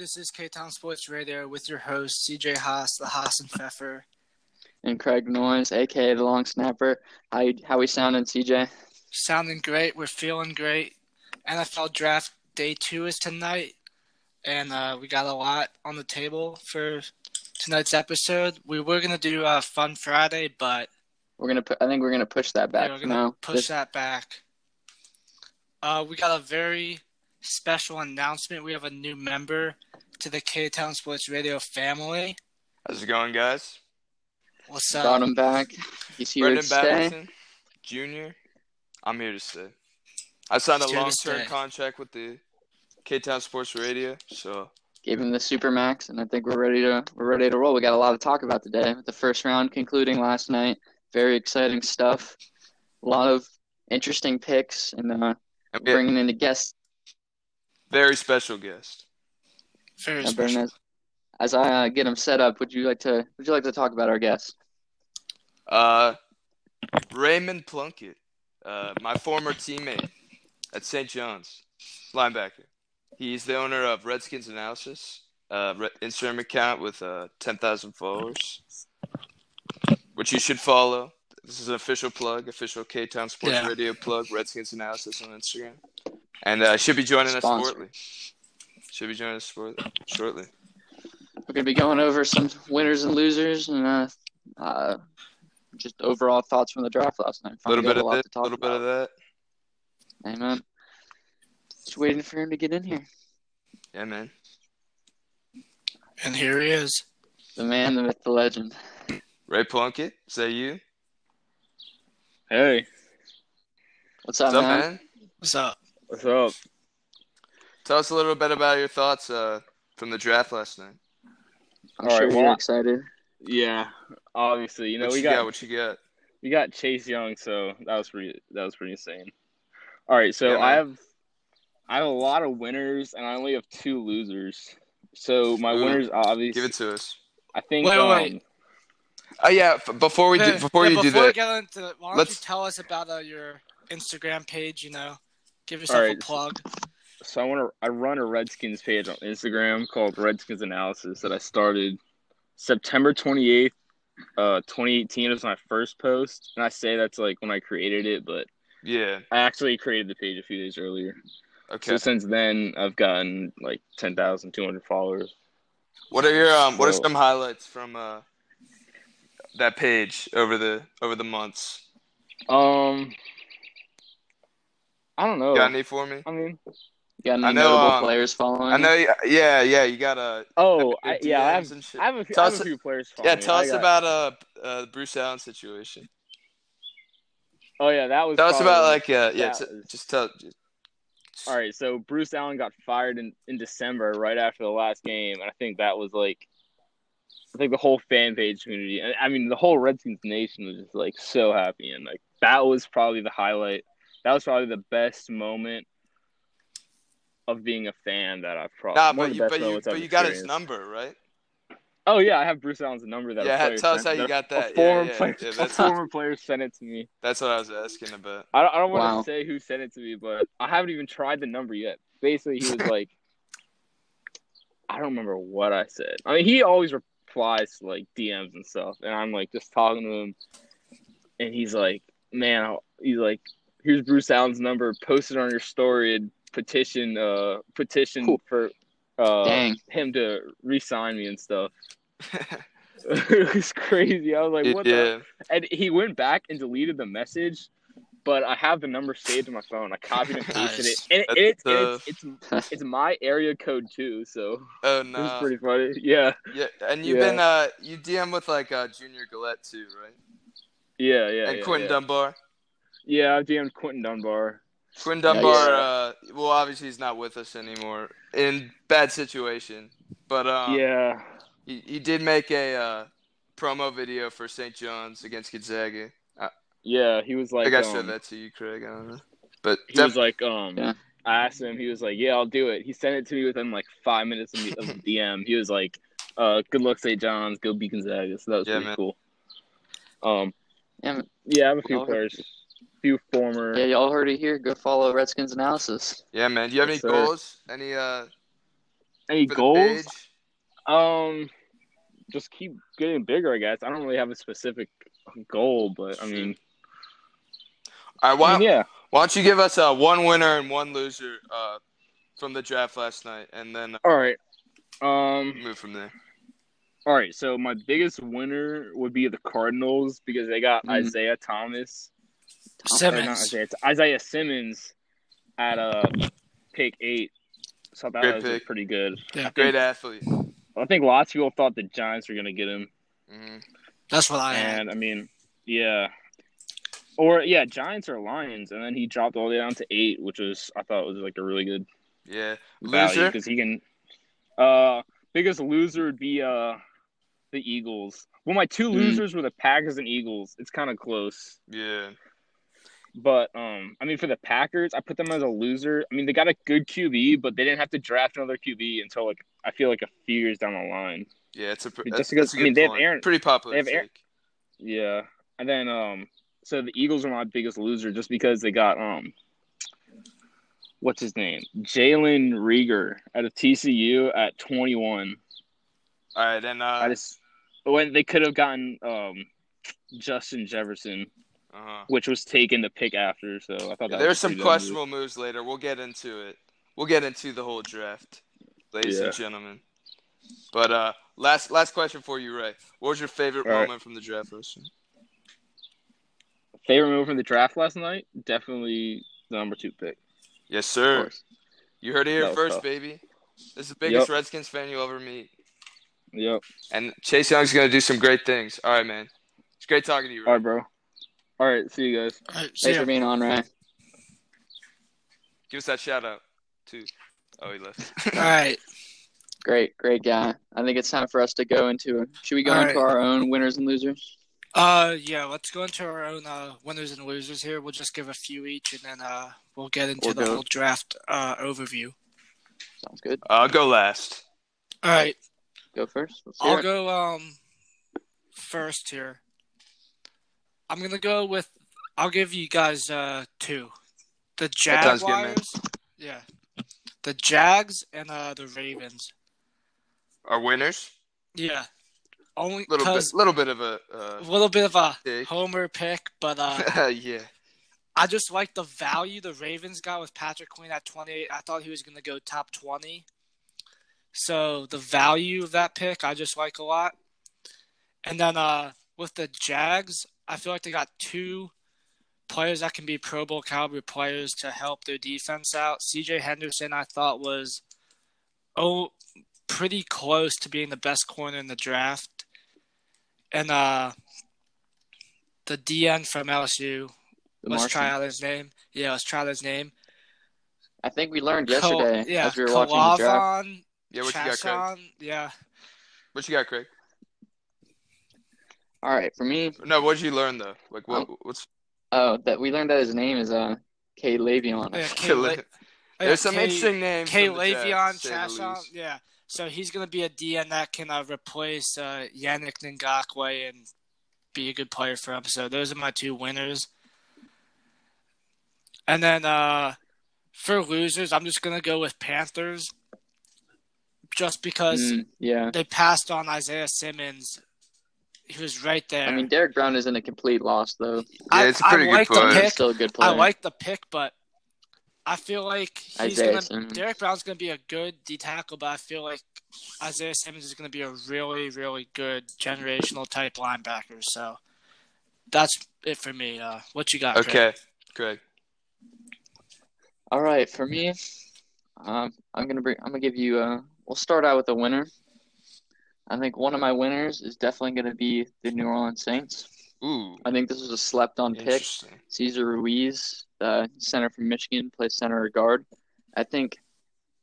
This is K Town Sports Radio with your host CJ Haas, the Haas and Pfeffer. And Craig Noyes, aka the long snapper. How you, how we sounding, CJ? Sounding great. We're feeling great. NFL draft day two is tonight, and uh, we got a lot on the table for tonight's episode. We were gonna do a fun Friday, but We're gonna. Put, I think we're gonna push that back yeah, we're gonna now. push This- that back. Uh, we got a very special announcement. We have a new member to the K Town Sports Radio family. How's it going, guys? What's up? Brought him back. He's here Brendan to stay. Babington, Jr. I'm here to stay. I signed a He's here to long-term contract with the K-Town Sports Radio, so Gave him the super max, and I think we're ready to we're ready to roll. We got a lot to talk about today. The first round concluding last night, very exciting stuff. A lot of interesting picks, and uh, and we have bringing in a guest. very special guest. Very Brendan, special. as, as I uh, get him set up, would you like to would you like to talk about our guest? Uh, Raymond Plunkett, uh, my former teammate at St. John's, linebacker. He's the owner of Redskins Analysis, uh, Instagram account with uh, 10,000 followers, which you should follow. This is an official plug, official K Town Sports Yeah. Radio plug, Redskins Analysis on Instagram. And uh, should be joining us shortly. Should be joining us short- shortly. We're gonna be going over some winners and losers, and uh, uh, just overall thoughts from the draft last night. A little bit got of lot this, to a talk little bit of about. that. Amen. Just waiting for him to get in here. Yeah, man. And here he is. The man, the myth, the legend. Ray Plunkett, is that you? Hey, What's up, What's up, man? man? What's up? what's up? Tell us a little bit about your thoughts uh, from the draft last night. I'm All sure right, you're excited. Yeah, obviously, you know what we you got, What you got? we got Chase Young, so that was pretty that was pretty insane. All right, so Yeah. I have I have a lot of winners, and I only have two losers. So my Ooh. winners, obviously, Give it to us. I think. Wait, um, wait. Oh yeah. f- Before we do, before yeah, you do before we that, get into why don't let's- you tell us about uh, your Instagram page? You know, give yourself Alright. a plug. So I want to I run a Redskins page on Instagram called Redskins Analysis that I started September 28th, uh 2018 was my first post. And I say that's like when I created it, but yeah. I actually created the page a few days earlier. Okay. So since then I've gotten like 10,200 followers. What are your um? What are some highlights from uh that page over the over the months? Um I don't know. Got any for me? I mean, got any I know, notable um, players following? I know. you- Yeah, yeah. You got a. oh, your I, yeah, I have, and shit. I have a few, Tell I have us- a few players Yeah, following tell me. Us got- about uh, uh Bruce Allen situation. Oh yeah, that was Tell us about like uh yeah. T- was- just tell. All right, so Bruce Allen got fired in, in December, right after the last game, and I think that was like, I think the whole fan page community, and I mean the whole Redskins nation was just like so happy, and like that was probably the highlight. That was probably the best moment of being a fan that I've probably. Nah, one but you but you but you got his number right. Oh yeah, I have Bruce Allen's number that. Yeah, player tell us how you got that. A Yeah, former yeah, player, yeah, a that's- former player sent it to me. That's what I was asking about. I don't, I don't want Wow. to say who sent it to me, but I haven't even tried the number yet. Basically, he was like, I don't remember what I said. I mean, he always replies to like DMs and stuff, and I'm like just talking to him, and he's like, man, he's like, here's Bruce Allen's number, post it on your story and petition, uh, petition Cool. for, uh, Dang. him to re-sign me and stuff. it was crazy. I was like, what the yeah. and he went back and deleted the message, but I have the number saved in my phone. I copied and pasted Nice. it, and, That's it's, and it's tough. it's it's my area code too. So Oh it was no. pretty funny. Yeah, Yeah, and you've Yeah. been uh you DM with like uh Junior Gillette too, right? yeah, yeah. and yeah, Quinton yeah. Dunbar. Yeah, I've DM'd Quinton Dunbar. Quinton Yeah, Dunbar, yeah. uh, well, obviously he's not with us anymore. In bad situation, but um, yeah, he, he did make a uh, promo video for St. John's against Gonzaga. yeah. He was like, I think I um, showed that to you, Craig. I don't know, but He def- was like, um, Yeah. I asked him. He was like, yeah, I'll do it. He sent it to me within like five minutes of, the, of the DM. He was like, uh, good luck, St. John's. Go beat Gonzaga. So that was Yeah, pretty man. cool. Um, Yeah, yeah, I have a few Well, players, few former. Yeah, y'all heard it here. Go follow Redskins Analysis. yeah, man. Do you have any Yes, sir. goals? Any uh, Any goals? Um, just keep getting bigger. I guess I don't really have a specific goal, but I mean, All right, why, I mean, yeah. why don't you give us uh, one winner and one loser uh, from the draft last night, and then All right. Um. move from there. All right. So my biggest winner would be the Cardinals because they got Mhm. Isaiah Thomas. Or not Simmons. Isaiah, Isaiah Simmons at uh pick eight. So that Great was pretty good. Yeah. I Great think, athlete. I think lots of people thought the Giants were gonna get him, hmm That's what I had. and I mean, yeah. Or yeah, Giants or Lions, and then he dropped all the way down to eight, which was I thought was like a really good Yeah. value Loser. because he can. Uh, biggest loser would be uh the Eagles. Well, my two Hmm. losers were the Packers and Eagles. It's kind of close, Yeah. But um, I mean for the Packers, I put them as a loser. I mean they got a good QB, but they didn't have to draft another QB until like I feel like a few years down the line. Yeah. It's a. pr- Just that's- because- that's I mean, they have. Aaron- Pretty popular. they have Aaron- Yeah, and then um, so the Eagles are my biggest loser just because they got um. What's his name? Jalen Reagor out of TCU at 21. All right, and uh, I just when they could have gotten um Justin Jefferson, uh-huh. which was taken to pick after. So I thought that there's some questionable moves later. We'll get into it. We'll get into the whole draft, ladies Yeah. and gentlemen. But uh, last last question for you, Ray. What was your favorite All right. moment from the draft last night? Favorite move from the draft last night? Definitely the number two pick. Yes, sir. You heard it here first, tough. baby. This is the biggest Yep. Redskins fan you'll ever meet. Yep. And Chase Young's gonna do some great things. All right, man. It's great talking to you. All Ray. right, bro. All right, see you guys. All right, see Thanks ya. for being on, Ray. Give us that shout out too. Oh, he left. All right. Great, great guy. I think it's time for us to go into. Should we go All into right. our own winners and losers? Uh, yeah. Let's go into our own uh, winners and losers here. We'll just give a few each, and then uh, we'll get into We'll the go. whole draft uh overview. Sounds good. I'll go last. All right. Go first. Let's I'll it. go um first here. I'm gonna go with. I'll give you guys uh two. The That sounds good, man. Jaguars. yeah. The Jags and uh the Ravens. are winners. Yeah. Only Little bit, little bit of a. a Uh, little bit of a Take. homer pick, but uh yeah. I just like the value the Ravens got with Patrick Queen at 28. I thought he was going to go top 20. So the value of that pick, I just like a lot. And then uh, with the Jags, I feel like they got two players that can be Pro Bowl caliber players to help their defense out. CJ Henderson, I thought was oh pretty close to being the best corner in the draft. And uh, the DN from LSU, The let's try Martian. out his name. Yeah, let's try out his name. I think we learned Kal- yesterday yeah, as we were watching the draft. Yeah. What you got, Craig? Yeah, What you got, Craig? All right, for me, No, what did you learn though? Like what? Um, what's? oh, that we learned that his name is uh K'Lavon. Oh, yeah, K- Kill La- it. oh, yeah, There's some K- interesting names. K. from Le'Veon to say the Chaisson. Yeah, so he's gonna be a DN that can uh, replace uh, Yannick Ngakoue and be a good player for him. So those are my two winners. And then uh, for losers, I'm just gonna go with Panthers, just because Mm, yeah, they passed on Isaiah Simmons. He was right there. I mean Derrick Brown isn't a complete loss though. Yeah, it's a pretty I good like the player. Pick. still a good player. I like the pick, but I feel like he's Isaiah gonna. Simmons. Derrick Brown's gonna be a good D tackle, but I feel like Isaiah Simmons is gonna be a really, really good generational type linebacker. So that's it for me. Uh, what you got? Craig? Okay, Craig. All right, for me, um, I'm gonna bring. I'm gonna give you. Uh, we'll start out with a winner. I think one of my winners is definitely gonna be the New Orleans Saints. Ooh, I think this was a slept-on pick. interesting. Cesar Ruiz, the center from Michigan, plays center or guard. I think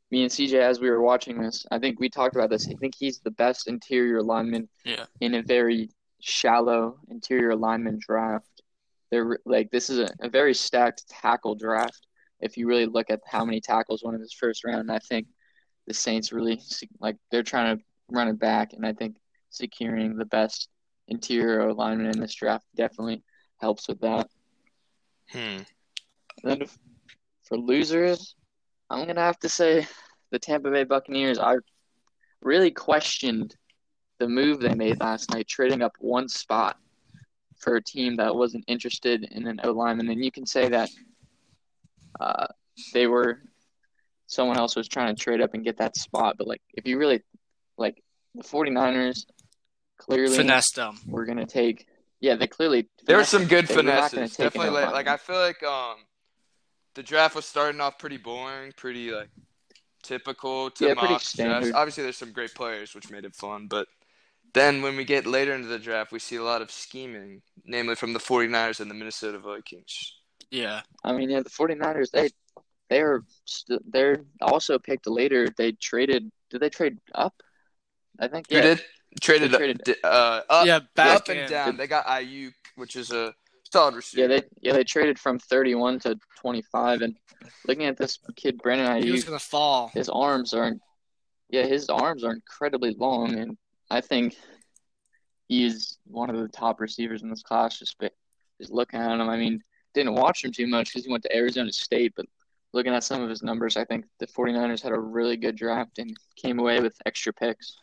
me and CJ, as we were watching this, I think we talked about this. I think he's the best interior lineman Yeah. in a very shallow interior lineman draft. They're like this is a, a very stacked tackle draft. If you really look at how many tackles went in this first round, and I think the Saints really like they're trying to run it back, and I think securing the best interior lineman in this draft definitely helps with that. Hmm. Then for losers, I'm gonna have to say the Tampa Bay Buccaneers. I really questioned the move they made last night, trading up one spot for a team that wasn't interested in an O lineman. And you can say that uh, they were someone else was trying to trade up and get that spot. But like, if you really like the 49ers, clearly Finesse them. we're gonna take. Yeah, they clearly. There were some good They were not gonna finesses. take an Definitely, like, like I feel like um, the draft was starting off pretty boring, pretty like typical to Yeah, pretty mock drafts. standard. Obviously, there's some great players, which made it fun. But then when we get later into the draft, we see a lot of scheming, namely from the 49ers and the Minnesota Vikings. Yeah. I mean, yeah, the 49ers, they they're st- they're also picked later. They traded. Did they trade up? I think. You yeah. did traded, They traded- uh, up, yeah, back up and in. down. They got Aiyuk, which is a solid receiver. Yeah, they yeah they traded from 31 to 25. And looking at this kid, Brandon He was Aiyuk, gonna fall. his arms are, yeah, his arms are incredibly long, and I think he's one of the top receivers in this class. Just ba- just looking at him, I mean, didn't watch him too much because he went to Arizona State, but looking at some of his numbers, I think the 49ers had a really good draft and came away with extra picks.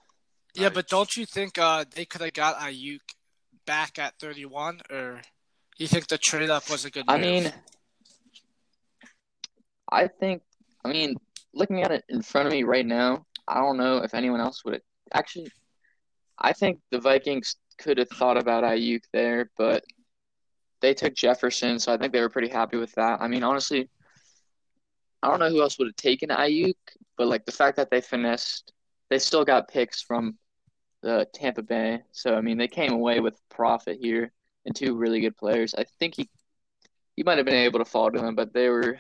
Yeah, but don't you think uh, they could have got Aiyuk back at 31, or you think the trade up was a good move? I mean, I think, I mean, looking at it in front of me right now, I don't know if anyone else would have actually. I think the Vikings could have thought about Aiyuk there, but they took Jefferson, so I think they were pretty happy with that. I mean, honestly, I don't know who else would have taken Aiyuk, but like the fact that they finessed, they still got picks from the Tampa Bay, so I mean, they came away with profit here and two really good players. I think he he might have been able to fall to them, but they were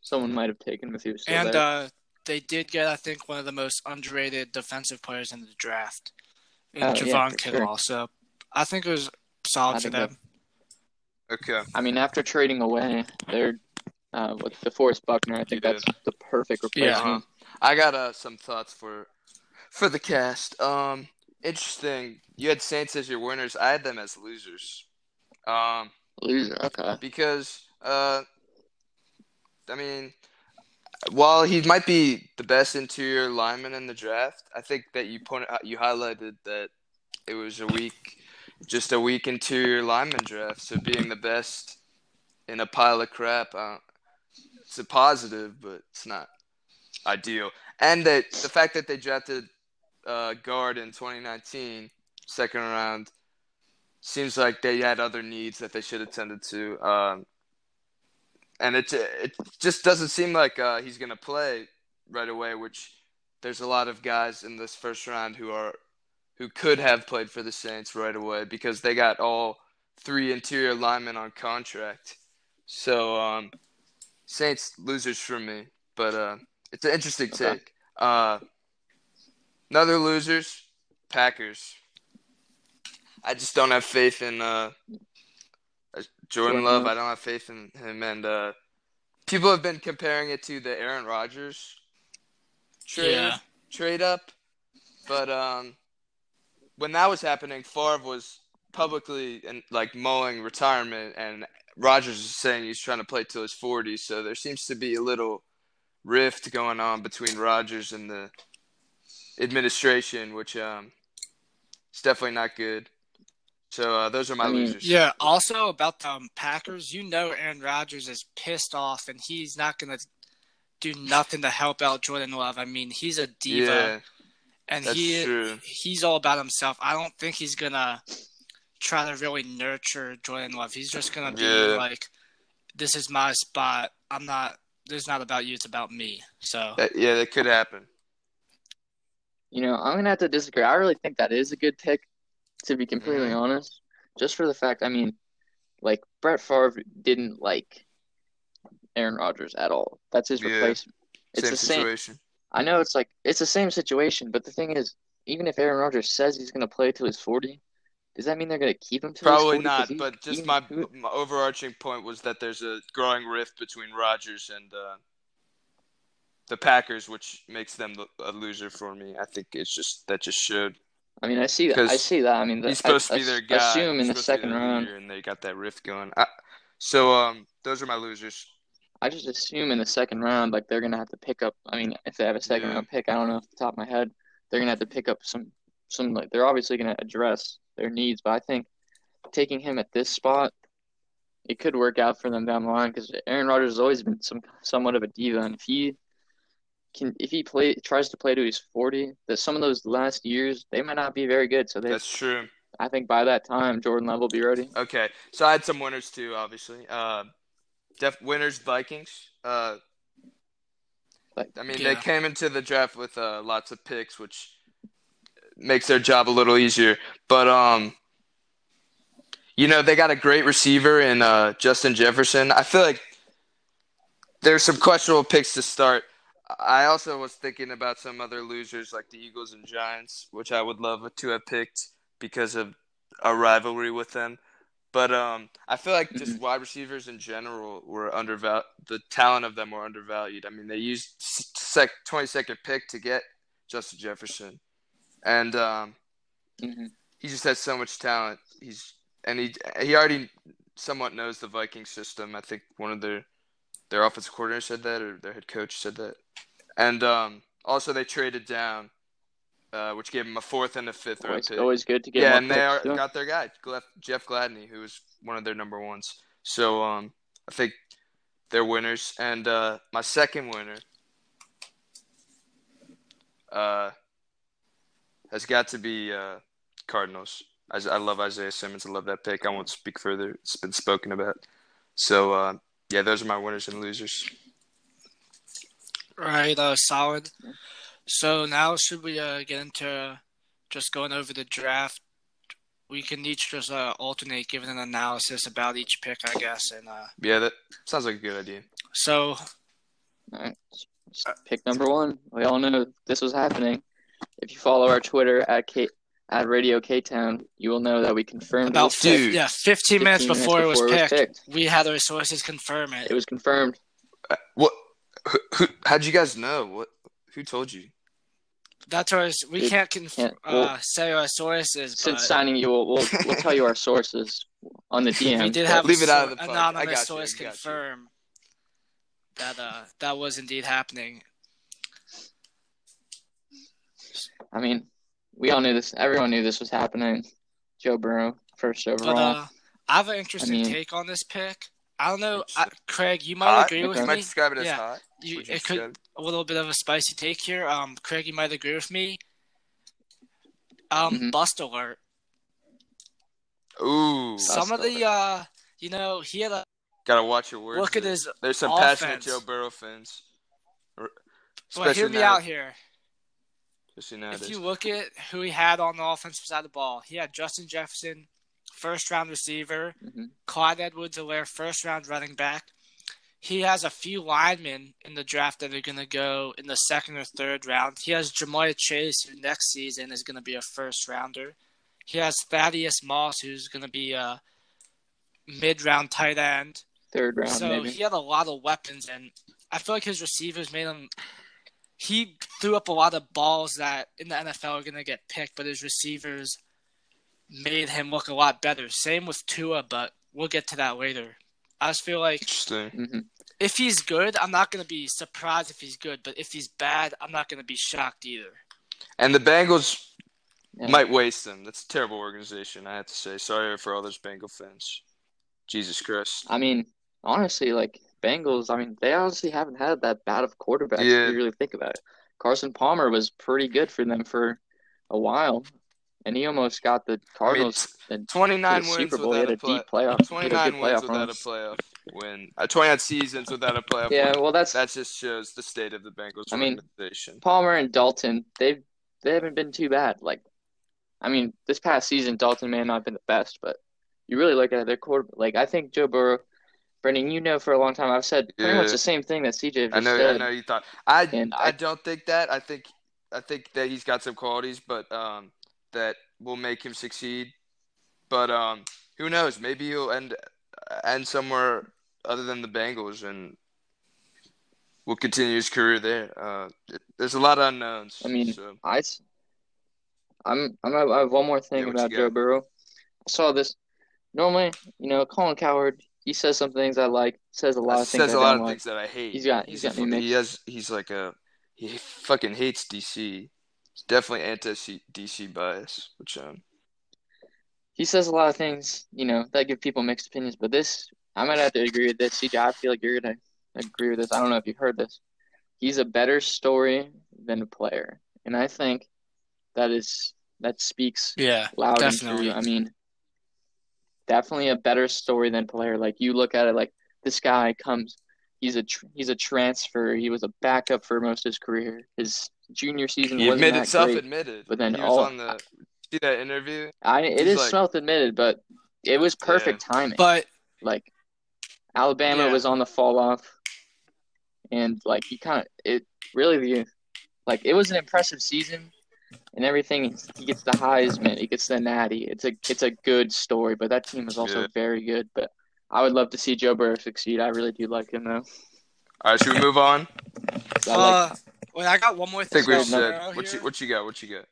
someone might have taken him if he was still and there. uh, they did get, I think, one of the most underrated defensive players in the draft, in Oh, Javon for Kinlaw. sure. So I think it was solid I for think them. Okay. I mean, after trading away, they're uh, with DeForest Buckner. I think that's the perfect replacement. Uh-huh. I got uh, some thoughts for for the cast. Um, interesting. You had Saints as your winners. I had them as losers. Um, Loser. Okay. because uh, I mean, while he might be the best interior lineman in the draft, I think that you pointed you highlighted that it was a weak, just a weak interior lineman draft. So being the best in a pile of crap, uh, it's a positive, but it's not ideal. And that the fact that they drafted uh, guard in 2019, second round, seems like they had other needs that they should have tended to. Um, and it it just doesn't seem like uh, he's gonna play right away. Which there's a lot of guys in this first round who are who could have played for the Saints right away because they got all three interior linemen on contract. So um, Saints losers for me, but uh, it's an interesting Okay. take. Uh, another losers, Packers. I just don't have faith in uh, Jordan. Love. I don't have faith in him, and uh, people have been comparing it to the Aaron Rodgers trade Yeah. trade up, but um, when that was happening, Favre was publicly and like mowing retirement, and Rodgers is saying he's trying to play till his 40s. So there seems to be a little rift going on between Rodgers and the administration, which um, is definitely not good. So uh, those are my I mean, losers. Yeah. Also about the um, Packers, you know, Aaron Rodgers is pissed off, and he's not gonna do nothing to help out Jordan Love. I mean, he's a diva, yeah, and he true. he's all about himself. I don't think he's gonna try to really nurture Jordan Love. He's just gonna be Yeah. like, "This is my spot. I'm not. This is not about you. It's about me." So That, yeah, that could happen. You know, I'm gonna have to disagree. I really think that is a good pick, to be completely Mhm. honest. Just for the fact, I mean, like Brett Favre didn't like Aaron Rodgers at all. That's his Yeah. replacement. It's Same the same. situation. I know it's like it's the same situation, but the thing is, even if Aaron Rodgers says he's gonna play till he's 40, does that mean they're gonna keep him till Probably he's 40? 'Cause not, he- but just my, my overarching point was that there's a growing rift between Rodgers and uh, the Packers, which makes them a loser for me. I think it's just that just showed I mean, I see that. I see that. I mean, the, he's supposed I, to be their guy. Assume in the supposed to be second round. and they got that rift going. I, so um, those are my losers. I just assume in the second round, like they're gonna have to pick up. I mean, if they have a second Yeah. round pick, I don't know off the top of my head. they're gonna have to pick up some some like they're obviously gonna address their needs, but I think taking him at this spot, it could work out for them down the line because Aaron Rodgers has always been some somewhat of a diva, and if he can if he play tries to play to his forty, that some of those last years they might not be very good. So they, That's true. I think by that time Jordan Love will be ready. Okay, so I had some winners too, obviously. Uh, def winners Vikings. Uh, Like, I mean, Yeah. they came into the draft with uh, lots of picks, which makes their job a little easier. But um, you know, they got a great receiver in uh, Justin Jefferson. I feel like there's some questionable picks to start. I also was thinking about some other losers like the Eagles and Giants, which I would love to have picked because of a rivalry with them. But um, I feel like just wide receivers in general were undervalued. The talent of them were undervalued. I mean, they used sec- 22nd pick to get Justin Jefferson, and um, hmm he just has so much talent. He's and he he already somewhat knows the Viking system. I think one of their their offensive coordinator said that, or their head coach said that. And um, also they traded down, uh, which gave them a fourth and a fifth round Always, pick. always good to get yeah, and they are, got their guy, Jeff Gladney, who was one of their number ones. So um, I think they're winners. And uh, my second winner uh, has got to be uh, Cardinals. I, I love Isaiah Simmons. I love that pick. I won't speak further. It's been spoken about. So uh, yeah, those are my winners and losers. Right, uh, solid. So now should we uh, get into just going over the draft? We can each just uh, alternate giving an analysis about each pick, I guess. And uh, Yeah, that sounds like a good idea. so All right. Pick number one. We all know this was happening. If you follow our Twitter at K at Radio K Town, you will know that we confirmed about this fif- Dude. yeah, 15 minutes 15 before, it was picked, picked. we had our sources confirm it. It was confirmed. Uh, What? Who, who? How'd you guys know? What? Who told you? That's our. We It can't conf- can't- uh, well, say our sources, Since but signing you, we'll, we'll we'll tell you our sources on the DM. we did but have Leave a it out of the plug. I anonymous got you, source I you. confirm that uh, that was indeed happening. I mean, we all knew this. Everyone knew this was happening. Joe Burrow, first overall. But uh, I have an interesting mean- take on this pick. I don't know, I, Craig. You might Hot? agree with You Okay. might me. describe it as Yeah. hot. You, Would you it could a little bit of a spicy take here. Um, Craig, you might agree with me. Um, Mhm. bust alert. it? Ooh, Some of the uh, you know, he had a gotta watch your words. look at there. his. There's some offense. passionate Joe Burrow fans. Or- Well, hear me now- out here. Especially If you look at who he had on the offensive side of the ball, he had Justin Jefferson, first round receiver, Mhm. Clyde Edwards-Helaire, first round running back. He has a few linemen in the draft that are going to go in the second or third round. He has Ja'Marr Chase, who next season is going to be a first rounder. He has Thaddeus Moss, who's going to be a mid round tight end. Third round, So maybe. he had a lot of weapons, and I feel like his receivers made him. He threw up a lot of balls that in the NFL are going to get picked, but his receivers made him look a lot better. Same with Tua, but we'll get to that later. I just feel like Interesting. hmm if he's good, I'm not going to be surprised if he's good, but if he's bad, I'm not going to be shocked either. And the Bengals Yeah. might waste them. That's a terrible organization. I have to say. Sorry for all those Bengal fans. Jesus Christ. I mean, honestly, like Bengals, I mean, they honestly haven't had that bad of quarterback Yeah. if you really think about it. Carson Palmer was pretty good for them for a while, and he almost got the I mean, Cardinals the 29 wins Super Bowl. He without had a play. deep playoff. a 29 wins playoff without run. a playoff win. Uh, 29 seasons without a playoff Yeah, win. well, that's That just shows the state of the Bengals I mean, organization. Palmer and Dalton. They've they haven't been too bad. Like, I mean, this past season, Dalton may not have been the best, but you really look at their quarter. Like, I think Joe Burrow. Brendan, you know, for a long time, I've said pretty much the same thing that CJ just I know. I said. know you thought. I, And I I- don't think that. I think I think that he's got some qualities, but um, that will make him succeed. But um, who knows? Maybe he'll end end somewhere other than the Bengals, and will continue his career there. Uh, there's a lot of unknowns. I mean, so. I, I'm, I'm, I have one more thing Yeah, about? Joe Burrow. I saw this. Normally, you know, Colin Cowherd, he says some things I like, says a lot of things says I a lot of like. things that I hate. He's got- he's got a me fu- he has he's like a he fucking hates DC. He's definitely anti DC bias, which um, he says a lot of things, you know, that give people mixed opinions. But this, I might have to agree with this. CJ, I feel like you're gonna agree with this. I don't know if you've heard this. He's a better story than a player, and I think that is that speaks Yeah, loud definitely. and true. I mean, definitely a better story than player. Like you look at it, like this guy comes. He's a tr- he's a transfer. He was a backup for most of his career. His junior season he wasn't admitted, that great. self-admitted. but then he was all- on the see that interview. I it He's is like- self admitted, but it was perfect timing. but like Alabama Yeah. was on the fall off, and like he kind of it really the like it was an impressive season and everything. He gets the Heisman, he gets the Natty. It's a it's a good story, but that team is also Yeah. very good. But I would love to see Joe Burrow succeed. I really do like him though. All right, should we move on? I like uh, wait, I got one more I thing. think we Well, should. What you what you got? What you got?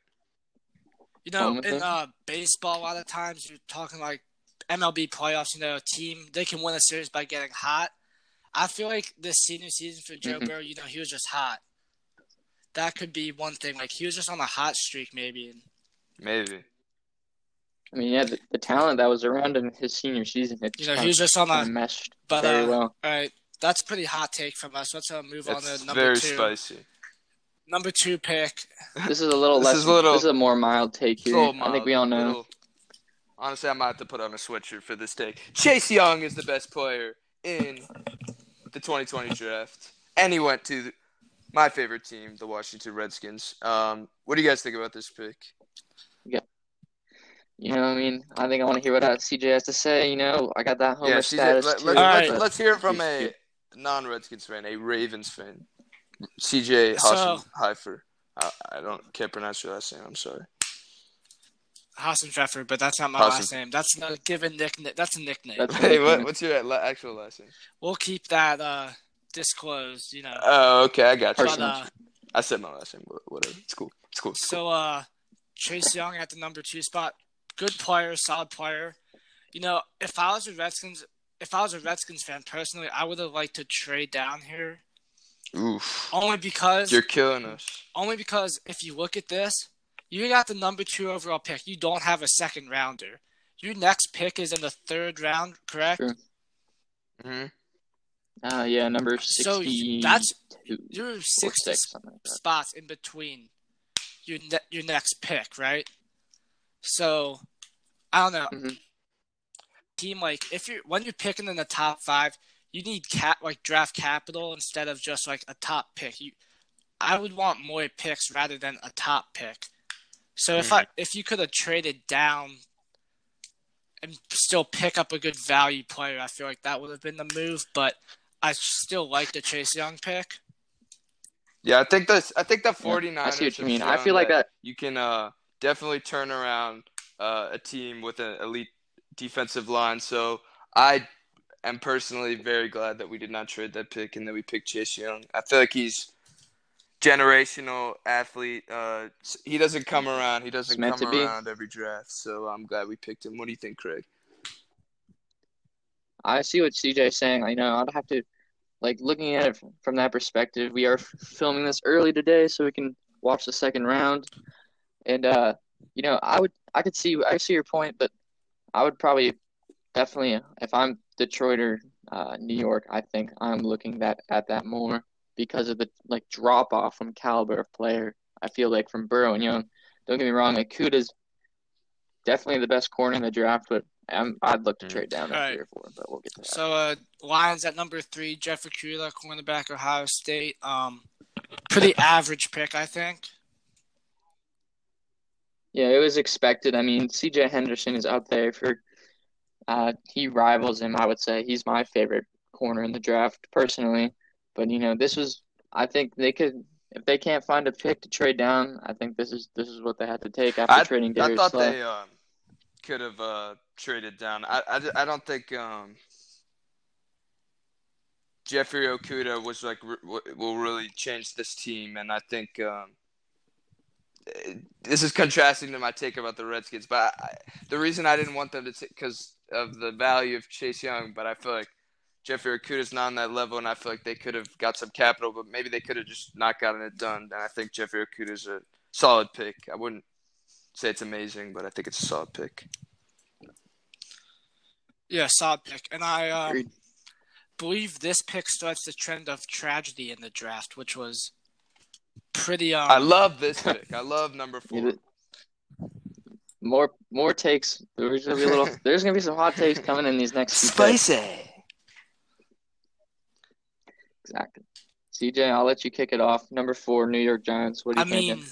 You know, in uh, baseball, a lot of times you're talking like MLB playoffs. You know, a team they can win a series by getting hot. I feel like this senior season for Joe Mhm. Burrow, you know, he was just hot. That could be one thing. Like he was just on a hot streak, maybe. Maybe. I mean, yeah, the, the talent that was around him his senior season, it you know, he was just on of a. meshed But very uh, well. all right, that's a pretty hot take from us. Let's uh, move on to number very two. spicy. Number two pick. This is a little This less. is a little- this is a more mild take here. little I think we all know. little- Honestly, I might have to put on a sweatshirt for this take. Chase Young is the best player in the 2020 draft, and he went to the- my favorite team, the Washington Redskins. Um, what do you guys think about this pick? Yeah. You know, what I mean, I think I want to hear what uh, CJ has to say. You know, I got that homer yeah, CJ, status let, too. let, Alright. us let's hear it from a non-Redskins fan, a Ravens fan. CJ Hassan So- Heifer. I, I don't can't pronounce your last name. I'm sorry. Hassan Pfeffer, but that's not my Hassan. last name. That's not a given nickname. That's a nickname. That's- Hey, what, what's your actual last name? we'll keep that uh, disclosed. You know. Oh, okay, I got you. But, uh, I said my last name. wh- Whatever. It's cool. It's cool. It's cool. So uh Chase Young at the number two spot. Good player, solid player. You know, if I was a Redskins if I was a Redskins fan personally, I would have liked to trade down here. Oof. Only because You're killing us. only because if you look at this, you got the number two overall pick. You don't have a second rounder. Your next pick is in the third round, correct? Sure. hmm Uh, yeah, number So that's two you're six six, like spots in between your ne- your next pick, right? So I don't know. Mhm. Team like if you're when you're picking in the top five, you need cap like draft capital instead of just like a top pick. You, I would want more picks rather than a top pick. So if I if you could have traded down and still pick up a good value player, I feel like that would have been the move. But I still like the Chase Young pick. Yeah, I think that's. I think the Yeah, 49ers. I see what you mean. I feel like that. you can uh, definitely turn around uh, a team with an elite defensive line. So I am personally very glad that we did not trade that pick and that we picked Chase Young. I feel like he's generational athlete. Uh, he doesn't come around. He doesn't come to be. around every draft. So I'm glad we picked him. What do you think, Craig? I see what CJ's saying. I know I'd have to, like, looking at it from that perspective. We are filming this early today, so we can watch the second round. And uh, you know, I would, I could see, I see your point, but I would probably, definitely, if I'm Detroit or uh, New York, I think I'm looking that at that more because of the like drop off from caliber of player. I feel like from Burrow and Young. Don't get me wrong, like Kuda's definitely the best corner in the draft, but I'm, I'd look to Mm. trade down to Alright. three or four, but we'll get to that. So uh Lions at number three, Jeff Okudah, cornerback, Ohio State. Um pretty average pick, I think. Yeah, it was expected. I mean, CJ Henderson is out there for uh he rivals him, I would say. He's my favorite corner in the draft personally. But you know, this was I think they could if they can't find a pick to trade down, I think this is this is what they had to take after I, trading I thought Slay. they um, could have uh, traded down. I, I, I don't think um, Jeffrey Okudah was like r- w- will really change this team, and I think um, this is contrasting to my take about the Redskins. But I, the reason I didn't want them to because of the value of Chase Young, but I feel like Jeffrey Okudah's not on that level, and I feel like they could have got some capital, but maybe they could have just not gotten it done. And I think Jeffrey Okudah's a solid pick. I wouldn't say it's amazing, but I think it's a solid pick. Yeah, solid pick. And I um, believe this pick starts the trend of tragedy in the draft, which was pretty. Um, I love this pick. I love number four. More more takes. There's gonna be a little. There's gonna be some hot takes coming in these next few picks. Spicy. Exactly. CJ, I'll let you kick it off. Number four, New York Giants. What do I you think? mean,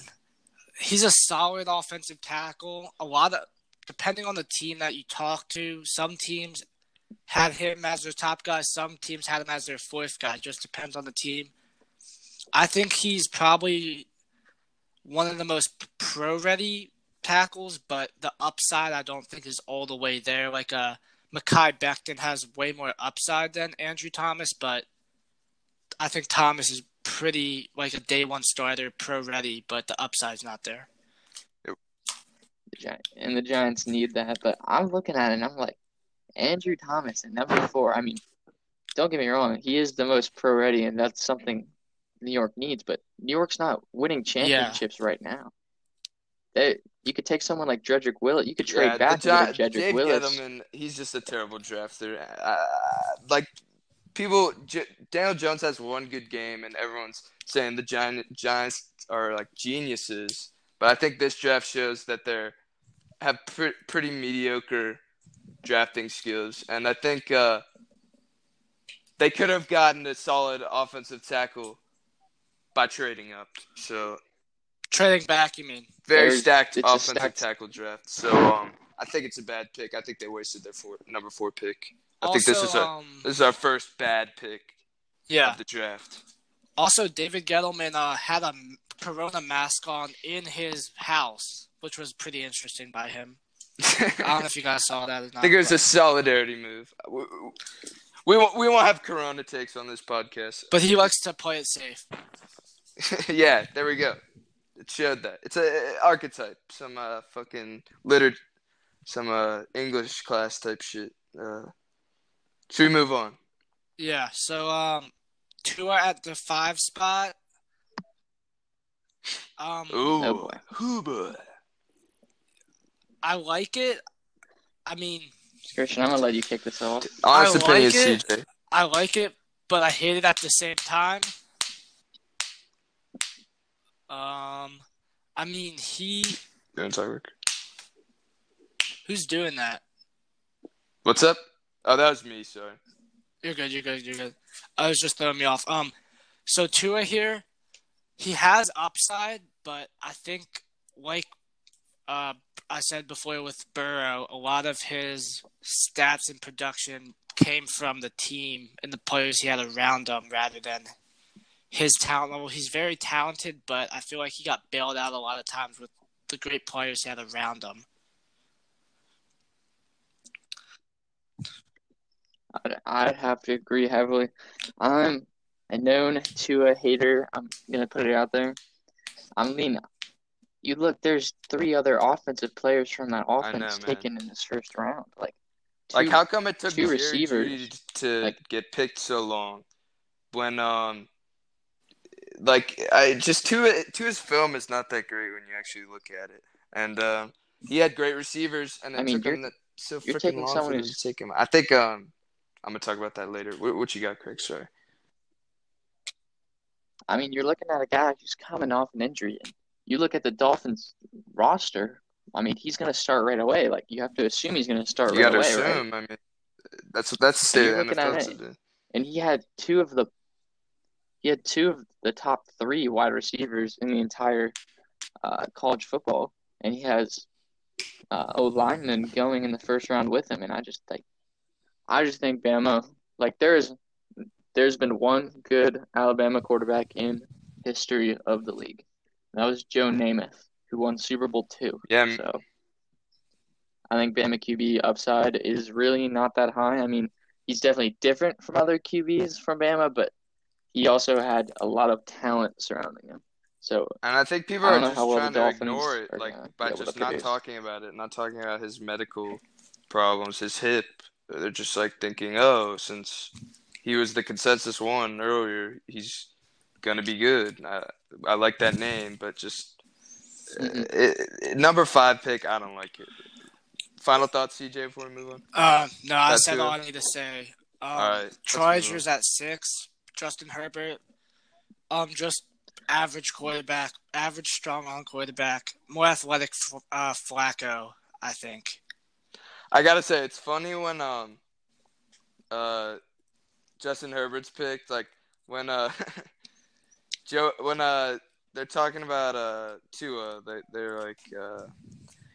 he's a solid offensive tackle. A lot of, depending on the team that you talk to, some teams had him as their top guy. Some teams had him as their fourth guy. Just depends on the team. I think he's probably one of the most pro-ready tackles, but the upside I don't think is all the way there. Like uh, Mekhi Becton has way more upside than Andrew Thomas, but I think Thomas is pretty like a day one starter, pro ready, but the upside's not there. And the Giants need that, but I'm looking at it and I'm like, Andrew Thomas at number four. I mean, don't get me wrong, he is the most pro ready, and that's something New York needs. But New York's not winning championships right now. They, you could take someone like Jedrick Willett. You could trade Yeah, back and Gi- get a Jedrick Dave Willett. Gettleman, he's just a terrible drafter. Uh, like people, J- Daniel Jones has one good game, and everyone's saying the Giant, Giants are like geniuses. But I think this draft shows that they're have pre- pretty mediocre drafting skills, and I think uh, they could have gotten a solid offensive tackle by trading up. So Trading back, you mean? very There's- stacked it's offensive stacked- tackle draft. So um, I think it's a bad pick. I think they wasted their four, number four pick. I think this is our um, this is our first bad pick yeah. of the draft. Also, David Gettleman uh, had a Corona mask on in his house, which was pretty interesting by him. I don't know if you guys saw that or not. I think it was a solidarity move. We, we won't we won't have Corona takes on this podcast. but he likes to play it safe. yeah, there we go. It showed that it's a archetype. Some uh fucking liter, some uh English class type shit. Uh, should we move on? Yeah. So, um, Tua at the five spot. Um, Ooh, Oh, boy. Ooh, boy. I like it. I mean, Christian, I'm gonna let you kick this off. Honest I opinion, like it. CJ. I like it, but I hate it at the same time. Um, I mean, he You wanna talk, who's doing that? What's up? Oh, that was me. Sorry. You're good. You're good. You're good. I was just throwing me off. Um, so Tua here, he has upside, but I think like uh I said before with Burrow, a lot of his stats and production came from the team and the players he had around him rather than his talent level. He's very talented, but I feel like he got bailed out a lot of times with the great players he had around him. I'd, have to agree heavily. I'm a known Tua hater. I'm gonna put it out there. I'm mean, you look. There's three other offensive players from that offense know, taken in this first round. Like, Like, how come it took two receivers, to like- get picked so long? When um, like I just to to his film is not that great when you actually look at it, and um, he had great receivers, and it I mean, took him you're- so freaking long for someone them who's- to take him. I think um, I'm gonna talk about that later. What, what you got, Craig? Sorry. I mean, you're looking at a guy who's coming off an injury. And you look at the Dolphins roster. I mean, he's gonna start right away. Like, you have to assume he's gonna start You right You gotta away, right? assume. I mean, that's that's the state of the NFL and he had two of the he had two of the top three wide receivers in the entire uh, college football, and he has uh, O lineman going in the first round with him, and I just think I just think Bama like there's there's been one good Alabama quarterback in history of the league. That was Joe Namath, who won Super Bowl two. Yeah, So I think Bama QB upside is really not that high. I mean, he's definitely different from other QBs from Bama, but he also had a lot of talent surrounding him. So And I think people I are just well trying to ignore it, like by be able to just not produce. talking about it, not talking about his medical problems, his hip. They're just like thinking, oh, since he was the consensus one earlier, he's gonna be good. I, I like that name, but just it- it- number five pick, I don't like it. Final thoughts, CJ, before we move on. Uh, no, I That's said it. all I need to say. Um, All right, let's Troy move on. Aikers at six. Justin Herbert. Um, just average quarterback, average strong on quarterback, more athletic. Uh, Flacco, I think. I gotta say, it's funny when um, uh, Justin Herbert's picked. Like when uh, Joe when uh, they're talking about uh Tua, they they're like uh,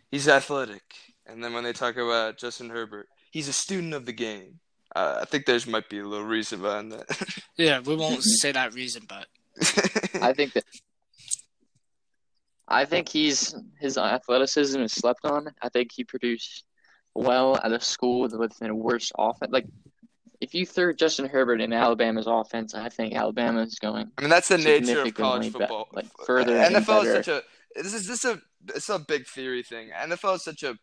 he's athletic, and then when they talk about Justin Herbert, he's a student of the game. Uh, I think there's might be a little reason behind that. Yeah, we won't say that reason, but I think that I think he's his athleticism is slept on. I think he produced well at a school with, with a worse offense. Like if you threw Justin Herbert in Alabama's offense, I think Alabama is going. I mean, that's the nature of college be- football. like, further and NFL is such a this is this a it's a big theory thing. NFL is such a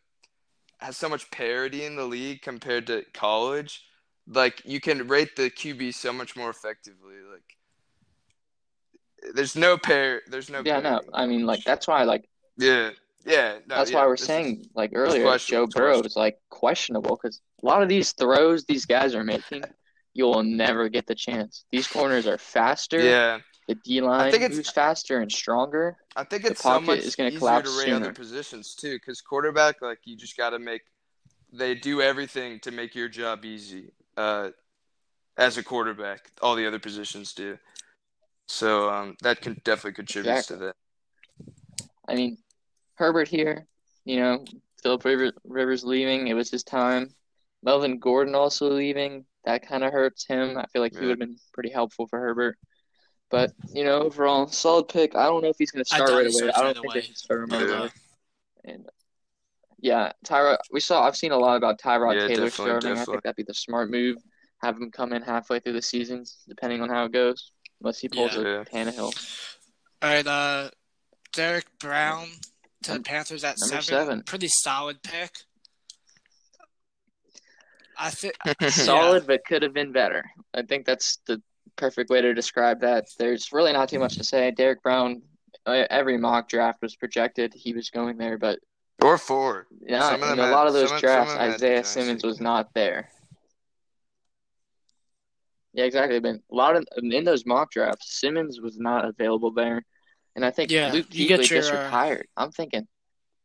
has so much parity in the league compared to college. Like you can rate the QB so much more effectively. Like there's no pair. There's no. Yeah, no. I mean, like that's why, like Yeah, yeah. No, that's yeah, why we're saying, like earlier, Joe Burrow is like questionable because a lot of these throws these guys are making, you will never get the chance. These corners are faster. yeah, The D line think it's- moves faster and stronger. I think The it's so pocket much is gonna easier collapse to rate sooner. other positions too, because quarterback, like you just got to make. They do everything to make your job easy. Uh, as a quarterback, all the other positions do. So um, that can definitely contribute Exactly. to that. I mean, Herbert here, you know, Philip Rivers, Rivers leaving. It was his time. Melvin Gordon also leaving. That kind of hurts him. I feel like he would have been pretty helpful for Herbert. But, you know, overall, solid pick. I don't know if he's going to start right away. I don't think away. they should start him right away. And yeah, Tyrod. We saw. I've seen a lot about Tyrod Yeah, Taylor definitely, starting. I think that'd be the smart move. Have him come in halfway through the season, depending on how it goes. Unless he pulls Yeah. a Yeah. Tannehill. all right. Uh, Derrick Brown to the Panthers at seven. seven. Pretty solid pick. I think solid, but could have been better. I think that's the perfect way to describe that. There's really not too much to say. Derrick Brown, uh, every mock draft was projected he was going there, but Or four. yeah, Some of in them a had- lot of those some of- some of drafts, had Isaiah Simmons was not there. Yeah, exactly. But a lot of in those mock drafts, Simmons was not available there, and I think Yeah, Luke you get Kuechly just your, uh, retired. I'm thinking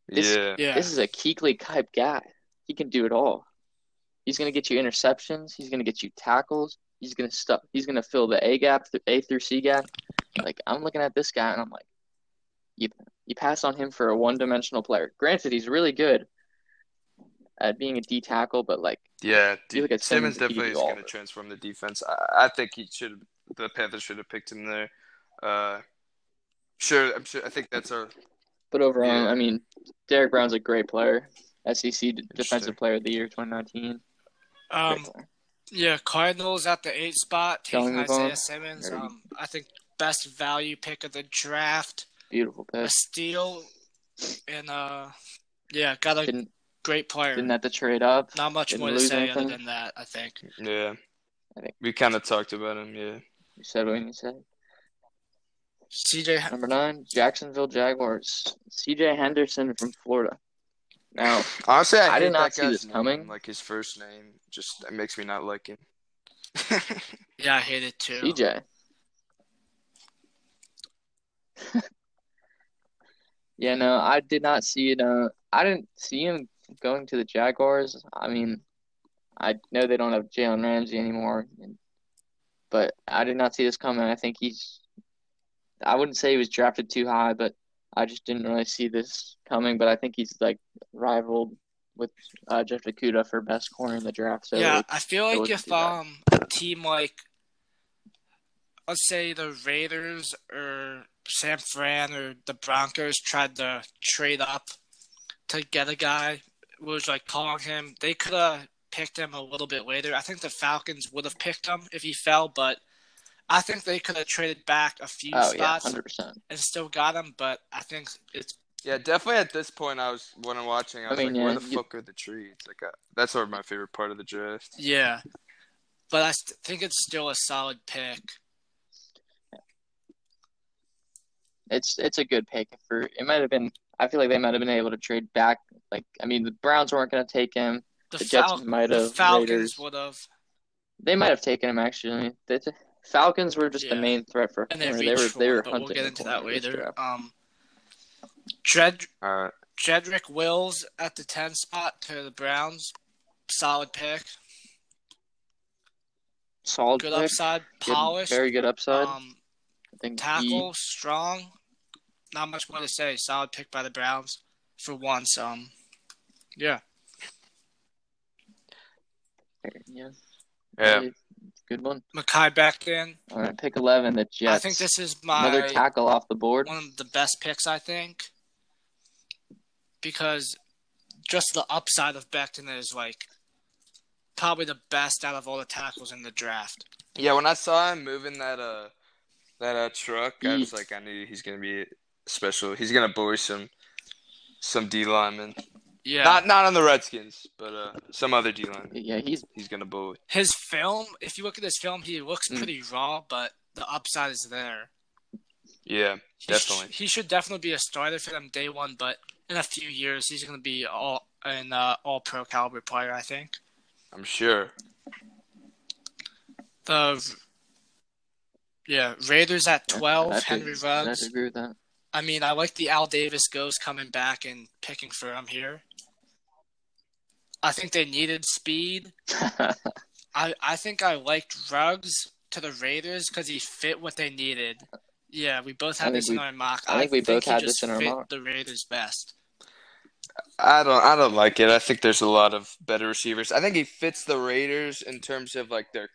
This- Yeah. yeah. this is a Kuechly type guy. He can do it all. He's going to get you interceptions. He's going to get you tackles. He's going to stuff. He's going to fill the A gap, the A through C gap. Like I'm looking at this guy and I'm like, you you pass on him for a one dimensional player. Granted, he's really good at being a D tackle, but like Yeah, You dude, look at Simmons Simmons, definitely is going to transform the defense. I, I think he should. The Panthers should have picked him there. Uh, sure, I'm sure. I think that's our. but overall, Yeah. I mean, Derrick Brown's a great player. SEC Defensive Player of the Year 2019. Um, yeah, Cardinals at the eight spot, Shall we taking Isaiah on? Simmons. Um, I think best value pick of the draft, Beautiful pick. a steal, and uh, yeah, got a Didn't great player. didn't have to trade up. Not much didn't more to say anything. other than that. I think. Yeah, I think- we kind of talked about him. Yeah, You said what you said. CJ, Number nine, Jacksonville Jaguars. C.J. Henderson from Florida. Now, honestly, I, I did not that see this name, coming. Like his first name, just it makes me not like him. yeah, I hate it too. C.J. yeah, no, I did not see it. Uh, I didn't see him going to the Jaguars. I mean, I know they don't have Jalen Ramsey anymore, and, but I did not see this coming. I think he's. I wouldn't say he was drafted too high, but I just didn't really see this coming. But I think he's like rivaled with uh, Jeff Okudah for best corner in the draft. So yeah, I feel like if um a team like let's say the Raiders or San Fran or the Broncos tried to trade up to get a guy, was like calling him, they could have picked him a little bit later. I think the Falcons would have picked him if he fell, but I think they could have traded back a few oh yeah, spots hundred percent. and still got him. But I think it's yeah, definitely at this point, I was when I'm watching, I I mean, like, where the you- fuck are the trees? Like uh, that's sort of my favorite part of the draft. yeah, but I st- think it's still a solid pick. It's it's a good pick for it might have been I feel like they might have been able to trade back. Like, I mean, the Browns weren't going to take him. The, The Jets Fal- might the have, Falcons Raiders. would have, They might have taken him actually. The Falcons were just the main threat for and they corner. They were for they one, were hunting. we'll get into that this later. Um, Dred, All right. Jedrick Wills at the 10 spot to the Browns. Solid pick. Solid Good pick. upside. Good- very good upside. Um, I think tackle, strong. Not much more to say. Solid pick by the Browns for once. Um, yeah. He, yeah, Yeah. He- good one. Mekhi Becton. All right, pick eleven. The Jets. I think this is my another tackle off the board. one of the best picks, I think, because just the upside of Becton is like probably the best out of all the tackles in the draft. Yeah, when I saw him moving that uh that uh truck, I was like, I knew he's gonna be special. He's gonna bully some some D linemen. Yeah, Not not on the Redskins, but uh some other D linemen. Yeah, he's He's gonna bully. his film. If you look at his film, he looks Mm. pretty raw, but the upside is there. Yeah, He sh- definitely. he should definitely be a starter for them day one, but in a few years, he's going to be all an uh, all pro caliber player. I think. I'm sure. The yeah Raiders at twelve. I'd Henry have I'd have Ruggs. to agree with that. I mean, I like the Al Davis goes coming back and picking for him here. I think they needed speed. I I think I liked Ruggs to the Raiders because he fit what they needed. Yeah, we both had think this in our mock. I think we both he had just this in our fit mock. The Raiders best. I don't I don't like it. I think there's a lot of better receivers. I think he fits the Raiders in terms of like their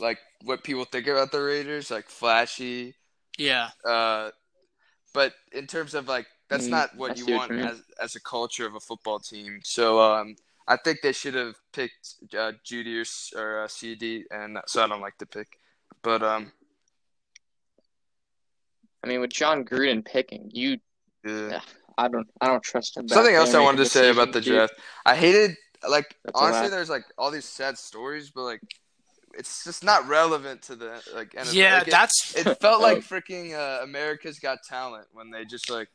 like what people think about the Raiders, like flashy. Yeah, Uh but in terms of like that's Mm, not what see you want as as a culture of a football team. So um I think they should have picked uh, Jeudy or, or uh, CeeDee, and so I don't like the pick. But um, I mean, with Jon Gruden picking, you, yeah. I don't, I don't trust him. Something else I wanted to say about the dude. draft. I hated like That's honestly, there's like all these sad stories, but like it's just not relevant to the like. NFL. yeah, Like, it- that's It, felt like freaking uh, America's Got Talent when they just like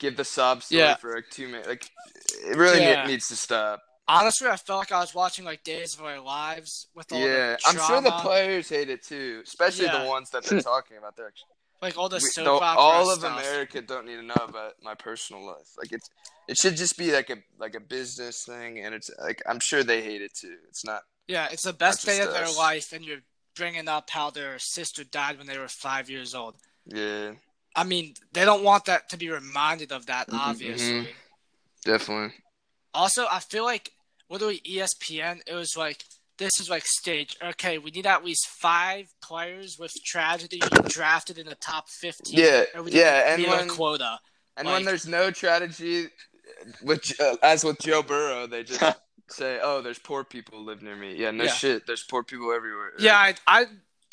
give the sob story Yeah. for like two minutes. Like it really ne- Yeah. needs to stop. Honestly. I felt like I was watching like Days of Our Lives with all the people. Yeah, the I'm sure the players hate it too, especially Yeah. the ones that they're talking about. They're actually, like all the soap we- soap no, opera all of stuff. America don't need to know about my personal life. Like it's it should just be like a like a business thing, and it's like I'm sure they hate it too. It's not. Yeah, it's the best day just of their life, and you're bringing up how their sister died when they were five years old. Yeah, I mean, they don't want that to be reminded of that, Mhm, obviously. definitely. Also, I feel like literally E ESPN, it was like this is like stage. Okay, we need at least five players with tragedy drafted in the top fifteen. Yeah, or we yeah, and meet when- a quota. And Like- when there's no tragedy, with uh, as with Joe Burrow, they just say, "Oh, there's poor people live near me." Yeah, no Yeah. shit. There's poor people everywhere. Yeah, I, I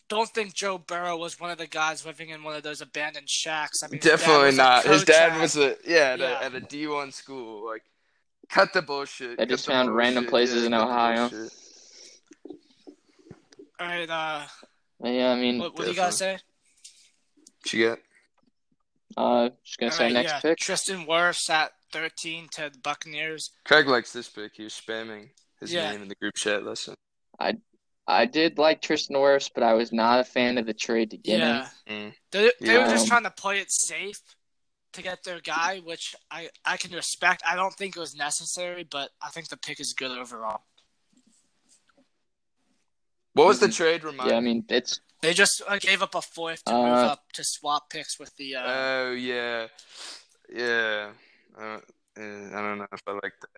don't think Joe Burrow was one of the guys living in one of those abandoned shacks. I mean, his dad definitely was a not. His dad was a yeah at, Yeah. A, at a D one school. Like, cut the bullshit. I just the found random places Yeah, in Ohio. All right, uh, Yeah, I mean, what, what do you guys say? What you got? uh, just gonna All say right, next yeah. pick. Tristan Wirfs at 13 to the Buccaneers. Craig likes this pick. He was spamming his Yeah. name in the group chat. Listen. I I did like Tristan Wirfs, but I was not a fan of the trade to get Yeah. him. Mm. They, they were just trying to play it safe to get their guy, which I, I can respect. I don't think it was necessary, but I think the pick is good overall. What was the Mhm. trade? Remind Yeah, I mean, it's They just uh, gave up a fourth to move Uh, up to swap picks with the. Uh, Oh yeah, yeah. Uh, eh, I don't know if I like that.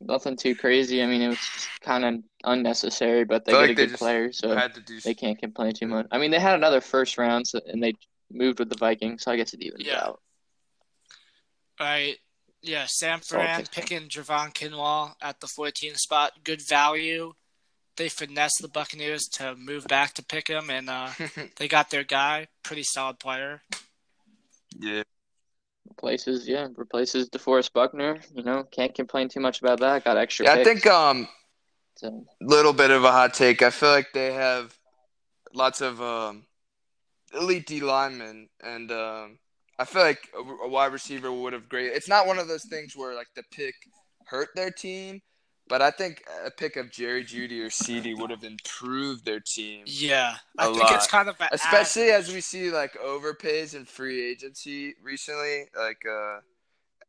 nothing too crazy. I mean, it was kind of unnecessary, but they Feel get like a they good just player, so Had to do. they can't complain too much. I mean, they had another first round, so, and they moved with the Vikings, so I guess it evens Yeah. out. All right. Yeah, Sam Fran it Ferran takes. picking Javon Kinlaw at the 14 spot. Good value. They finessed the Buccaneers to move back to pick him, and uh, they got their guy. Pretty solid player. yeah. Replaces, yeah, replaces DeForest Buckner. You know, can't complain too much about that. Got extra. Yeah, I think um so. little bit of a hot take. I feel like they have lots of um elite D linemen, and um I feel like a, a wide receiver would have great. It's not one of those things where like the pick hurt their team, but I think a pick of Jerry Jeudy or CeeDee would have improved their team. Yeah, I A think it's kind of a especially as we see like overpays in free agency recently, like uh,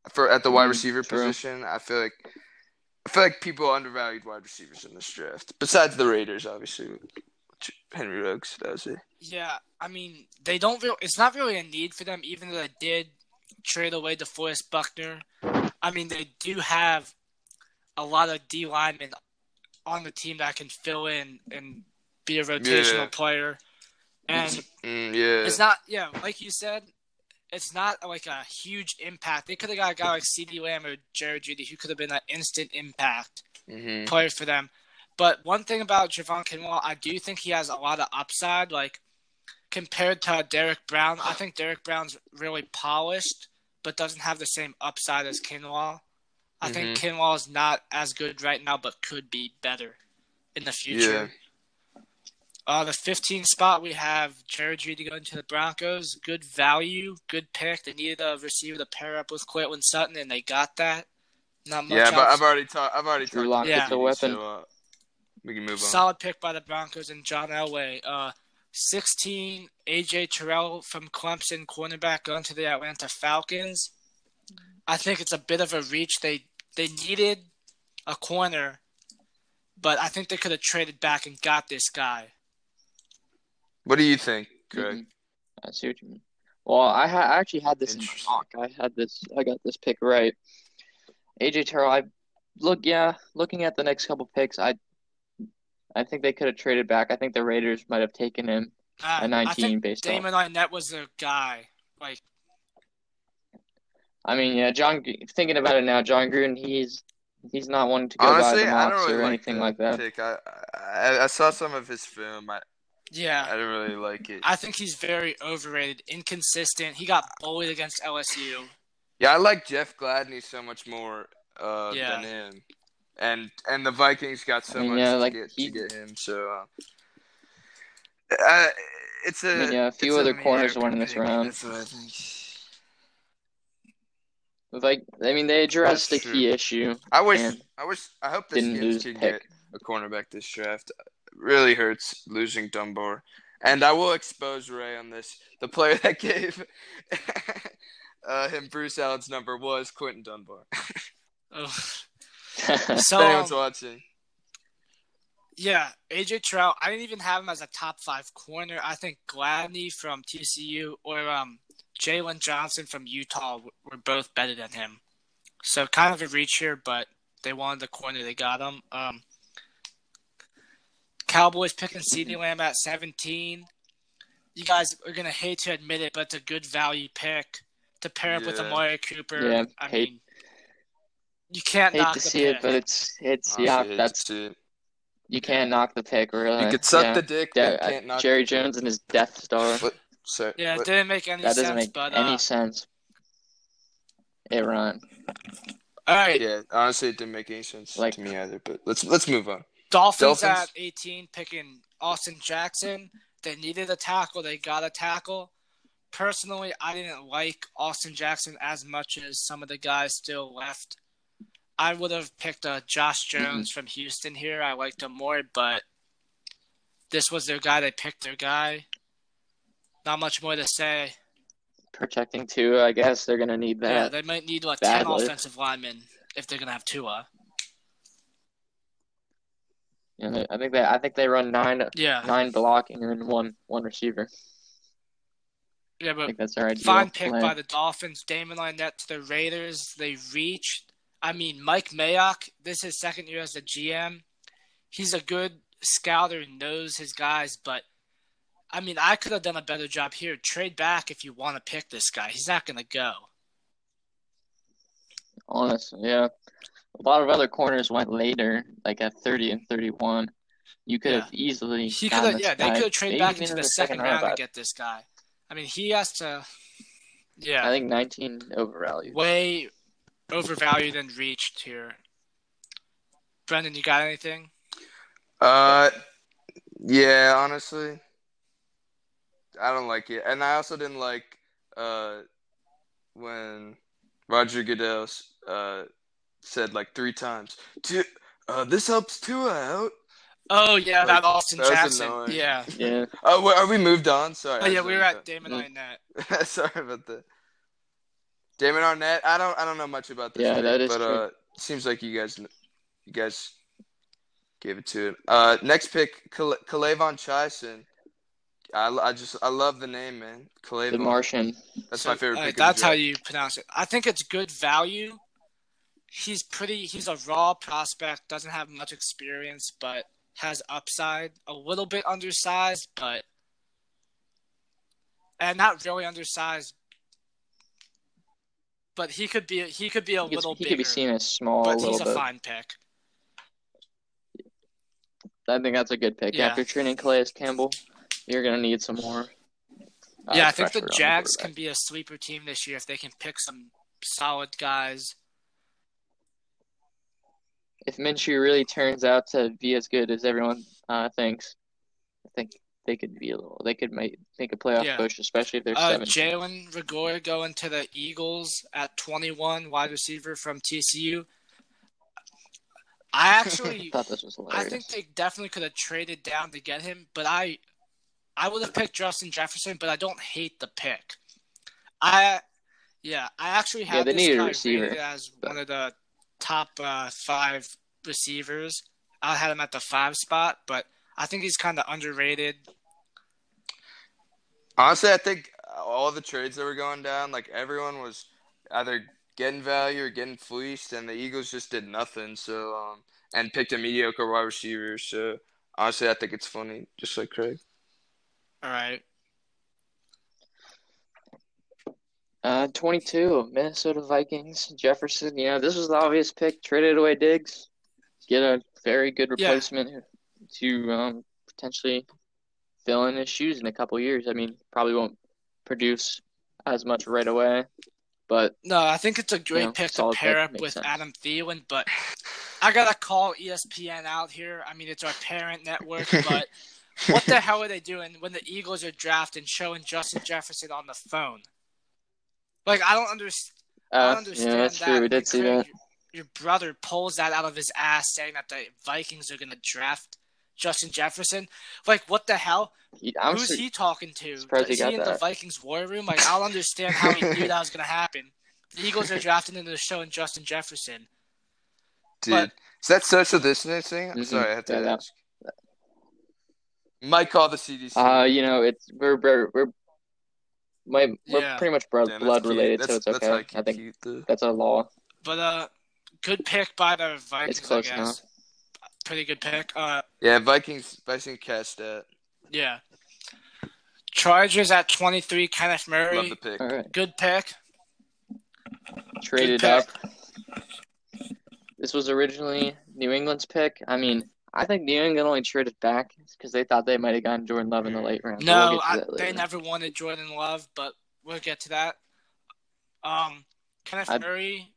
for at the wide Mm, receiver true. position. I feel like I feel like people undervalued wide receivers in this draft. Besides the Raiders, obviously, which Henry Ruggs does it. Yeah, I mean they don't. Real, it's not really a need for them, even though they did trade away DeForest Buckner. I mean they do have a lot of D linemen on the team that can fill in and be a rotational Yeah. player. And Mm, yeah, it's not, yeah, like you said, it's not like a huge impact. They could have got a guy like CeeDee Lamb or Jared Jeudy who could have been an instant impact hmm player for them. But one thing about Javon Kinlaw, I do think he has a lot of upside. Like compared to Derrick Brown, I think Derrick Brown's really polished, but doesn't have the same upside as Kinlaw. I think Kinlaw is not as good right now, but could be better in the future. Uh, the 15 spot we have Jared Jeudy going to the Broncos. Good value, good pick. They needed a receiver to pair up with Courtland Sutton, and they got that. Not much Yeah, but. I've already talked. I've already Drew talked. Lock is about the weapon. So, uh, we can move on. Solid pick by the Broncos and John Elway. Uh, 16, AJ Terrell from Clemson, cornerback, going to the Atlanta Falcons. I think it's a bit of a reach. They they needed a corner, but I think they could have traded back and got this guy. What do you think, Craig? Mhm. I see what you mean. Well, I, ha- I actually had this in my mock. I had this. I got this pick right. AJ Terrell. I look. Yeah, looking at the next couple picks, I I think they could have traded back. I think the Raiders might have taken him Uh, at I 19 think based on. Damon Arnette was the guy. Like, I mean, yeah, John. Thinking about it now, Jon Gruden. He's he's not one to go Honestly, by the I don't really or like anything like that. Pick. I, I I saw some of his film. I yeah, I didn't really like it. I think he's very overrated, inconsistent. He got bullied against LSU. Yeah, I like Jeff Gladney so much more uh, Yeah. than him, and and the Vikings got so I mean, much yeah, to, like, get, he- to get him. So uh, uh, it's a. I mean, yeah, a few it's other corners mediocre went in this round. That's what I think. Like, I mean, they addressed the key issue. I wish. I wish. I hope this didn't lose can pick. get a cornerback this draft. Really hurts losing Dunbar, and I will expose Ray on this. The player that gave uh, him Bruce Allen's number was Quinton Dunbar. Ugh. So, anyone's watching. Yeah, AJ Trout. I didn't even have him as a top five corner. I think Gladney from TCU or um, Jaylon Johnson from Utah were both better than him. So kind of a reach here, but they wanted the corner. They got him. Um, Cowboys picking CeeDee Lamb at 17. You guys are gonna hate to admit it, but it's a good value pick to pair up with Yeah. Amari Cooper. Yeah, I hate- mean, you can't Hate knock to the see pick. it, but it's it's Honestly, yeah, that's it. you can't knock the pick really. You could suck yeah. the dick, Yeah, but can't knock Jerry the dick. Jones and his Death Star. What? So, yeah, it didn't make any That doesn't sense, make but any uh, sense. It run. all right. yeah, honestly, it didn't make any sense Like- to me either. But let's let's move on. Dolphins, Dolphins? at 18 picking Austin Jackson. They needed a tackle. They got a tackle. Personally, I didn't like Austin Jackson as much as some of the guys still left. I would have picked uh, Josh Jones from Houston here. I liked him more, but this was their guy. They picked their guy. Not much more to say. Protecting two, I guess they're gonna need that. Yeah, they might need like 10 offensive linemen if they're going to have Tua. Know, I think they I think they run nine Yeah. nine blocking and one one receiver. Yeah, I but think that's ideal Fine pick plan. by the Dolphins. Damon Lynette to the Raiders. They reached. I mean, Mike Mayock, this is his second year as a GM. He's a good scouter and knows his guys, but I mean, I could have done a better job here. Trade back if you want to pick this guy. He's not going to go. Honestly, yeah. A lot of other corners went later, like at 30 and 31. You could Yeah. have easily He could have, yeah, they could have traded back into in the second round round. and get this guy. I mean, he has to, yeah, I think 19 overvalued. way overvalued and reached here. Brendan, you got anything? Uh, yeah, honestly, I don't like it, and I also didn't like uh when Roger Goodell uh, said like three times, "Tu- uh, "This helps Tua out." Oh yeah, Like, that Austin that Jackson. annoying. Yeah. Yeah. Oh, wait, are we moved on? Sorry. Oh yeah, we were wanted at Damon Mm. Arnette. Sorry about that. Damon Arnette. I don't. I don't know much about this. Yeah, pick, that is but true. uh, seems like you guys, you guys gave it to it. Uh, next pick, Kale- K'Lavon Chaisson. I, I just I love the name, man. The K'Lavon. Martian. That's So, my favorite alright, pick. that's how you pronounce it. I think it's good value. He's pretty. He's a raw prospect. Doesn't have much experience, but has upside. A little bit undersized, but and not really undersized. But he could be. He could be a He, could- little he bigger. could be seen as small but he's a bit. fine pick. I think that's a good pick. Yeah. After training Calais Campbell, you're gonna need some more. uh, yeah, I think the Jags quarterback. can be a sleeper team this year if they can pick some solid guys. If Minshew really turns out to be as good as everyone uh, thinks, I think they could be a little. They could make make a playoff Yeah. push, especially if they're Uh, seven. Jalen Reagor going to the Eagles at 21, wide receiver from TCU. I I actually, thought this was I think they definitely could have traded down to get him, but I, I would have picked Justin Jefferson, but I don't hate the pick. I, yeah, I actually have they this needed a guy receiver, as but- one of the top uh, five receivers. I had him at the five spot, but I think he's kind of underrated. Honestly, I think all the trades that were going down, like everyone was either getting value or getting fleeced, and the Eagles just did nothing. So, um, and picked a mediocre wide receiver. So, honestly, I think it's funny, just like Craig. All right. Uh, 22, Minnesota Vikings, Jefferson. You know, this was the obvious pick. Traded away Diggs, get a very good replacement Yeah. To um, potentially fill in his shoes in a couple years. I mean, probably won't produce as much right away, but No, I think it's a great know, pick to pair up with sense. Adam Thielen, but I gotta call ESPN out here. I mean, it's our parent network, but what the hell are they doing when the Eagles are drafting, showing Justin Jefferson on the phone? Like, I don't understand. I uh, don't yeah, understand that's that. true. We did see that. Your, your brother pulls that out of his ass, saying that the Vikings are gonna draft Justin Jefferson. Like, what the hell? He, I'm Who's sur- he talking to? surprised he Is he got in the. Vikings war room? Like, I'll understand how he knew that was gonna happen. The Eagles are drafting and the show showing Justin Jefferson. Dude, But- is that social distancing? I'm Mhm. sorry, I have to Yeah, that- ask. Might call the CDC. Uh, you know, it's we're we're, we're my we're Yeah. pretty much blood, Damn, blood related, That's, so it's okay. I think the- that's a law. But uh, good pick by the Vikings. It's close I guess. enough. Pretty good pick. Uh, Yeah, Vikings. Vikings cast that. yeah. Chargers at twenty three. Kenneth Murray. Love the pick. All right, Good pick. traded pick. up. This was originally New England's pick. I mean, I think New England only traded back because they thought they might have gotten Jordan Love in the late round. but we'll No, I, they never wanted Jordan Love, but we'll get to that. Um, Kenneth I'd- Murray,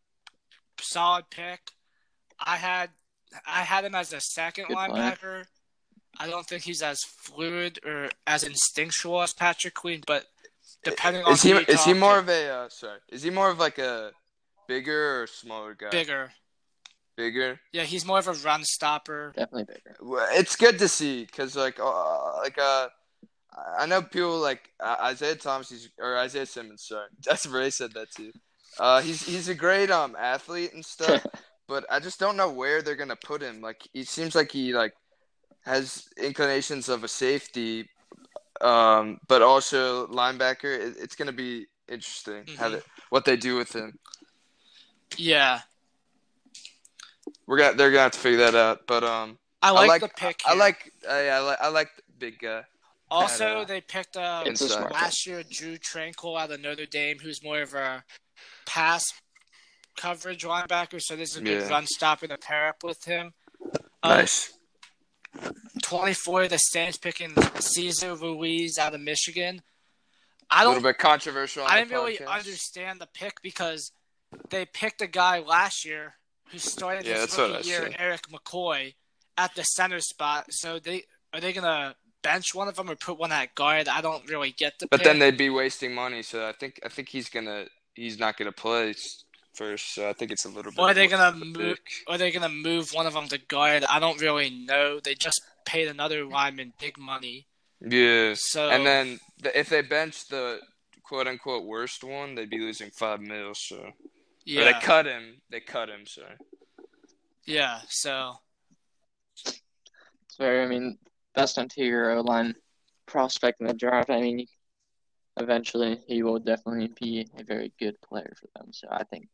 solid pick. I had I had him as a second Good player. linebacker. I don't think he's as fluid or as instinctual as Patrick Queen, but depending on Is he who you is he more to, of a uh, sorry? Is he more of like a bigger or smaller guy? bigger? Bigger. Yeah, he's more of a run stopper. Definitely bigger. It's good to see because like uh, like uh. I know people like uh, Isaiah Thomas he's, or Isaiah Simmons. Sorry, that's Ray said that too. Uh, he's he's a great um athlete and stuff, but I just don't know where they're gonna put him. Like he seems like he like has inclinations of a safety, um, but also linebacker. It, it's gonna be interesting how Mhm. they, what they do with him. Yeah, We're gonna they're gonna have to figure that out. But um, I like, like the pick. I here. like uh, yeah, I like I like the big guy. Also, uh, they picked uh, It's a Inside. smart last year Drue Tranquill out of Notre Dame, who's more of a pass coverage linebacker. So this is a good Yeah. run stopper to pair up with him. Uh, Nice. 24, the Saints picking Cesar Ruiz out of Michigan. I don't. a little bit controversial. On I didn't really understand the pick because they picked a guy last year who started Yeah, his rookie year. Erik McCoy, at the center spot. So they are they gonna bench one of them or put one at guard? I don't really get the. But pick. then they'd be wasting money, so I think I think he's gonna he's not going to play first. So I think it's a little bit. Or are they gonna move? are they gonna move one of them to guard? I don't really know. They just paid another lineman big money, Yeah. so And then the, if they bench the quote unquote worst one, they'd be losing five mil. So or yeah, they cut him. They cut him. Sorry. yeah. So It's very, I mean, best interior O line prospect in the draft. I mean, eventually he will definitely be a very good player for them. So I think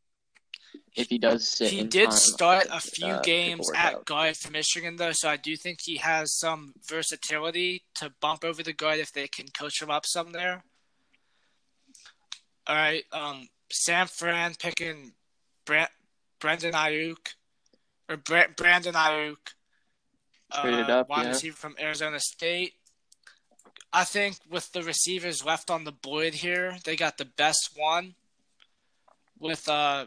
if he does sit, he did time, start a few uh, games at guard for Michigan, though. So I do think he has some versatility to bump over the guard if they can coach him up some there. All right, um, Sam Fran picking Brent, Brendan Aiyuk or Brent, Brandon Aiyuk, uh, up, wide yeah. receiver from Arizona State. I think with the receivers left on the board here, they got the best one with uh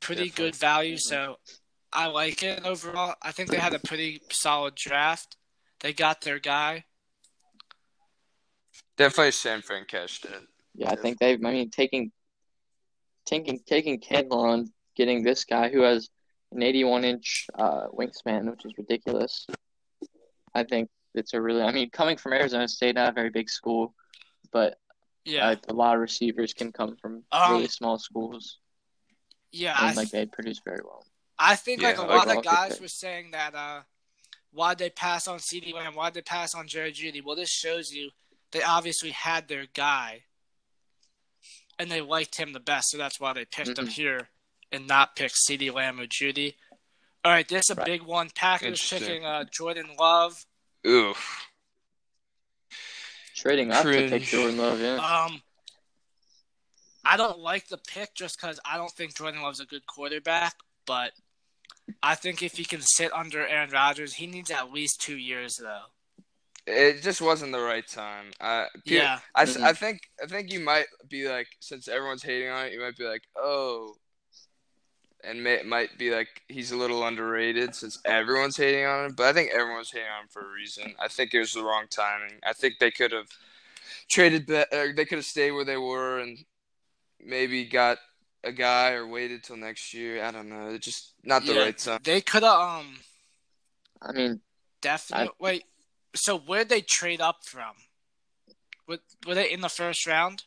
pretty Definitely. good value. So I like it overall. I think they had a pretty solid draft. They got their guy. Definitely San Fran cashed in. Yeah, I think they. I mean, taking taking taking Kendall and getting this guy who has an 81 inch uh, wingspan, which is ridiculous. I think it's a really. I mean, coming from Arizona State, not a very big school, but Yeah, uh, a lot of receivers can come from Um, really small schools, yeah. I, and like they produce very well. I think like a like lot of guys were saying that uh, why'd they pass on CeeDee Lamb? Why'd they pass on Jerry Jeudy? Well, this shows you they obviously had their guy, and they liked him the best, so that's why they picked him Mhm. here and not pick CeeDee Lamb or Jeudy. All right, this is a Right. big one. Packers Interesting. picking uh, Jordan Love. Oof. Trading up to pick Jordan Love, yeah. Um, I don't like the pick just because I don't think Jordan Love's a good quarterback, but I think if he can sit under Aaron Rodgers, he needs at least two years though. It just wasn't the right time. Uh, Yeah, I, Mhm. I think I think you might be like since everyone's hating on it, you might be like, oh, and may, might be like he's a little underrated since everyone's hating on him. But I think everyone's hating on him for a reason. I think it was the wrong timing. I think they could have traded. Be- uh, they could have stayed where they were and maybe got a guy or waited till next year. I don't know. It's just not the Yeah. right time. they could have um I mean, definitely wait. So where'd they trade up from? Were, were they in the first round?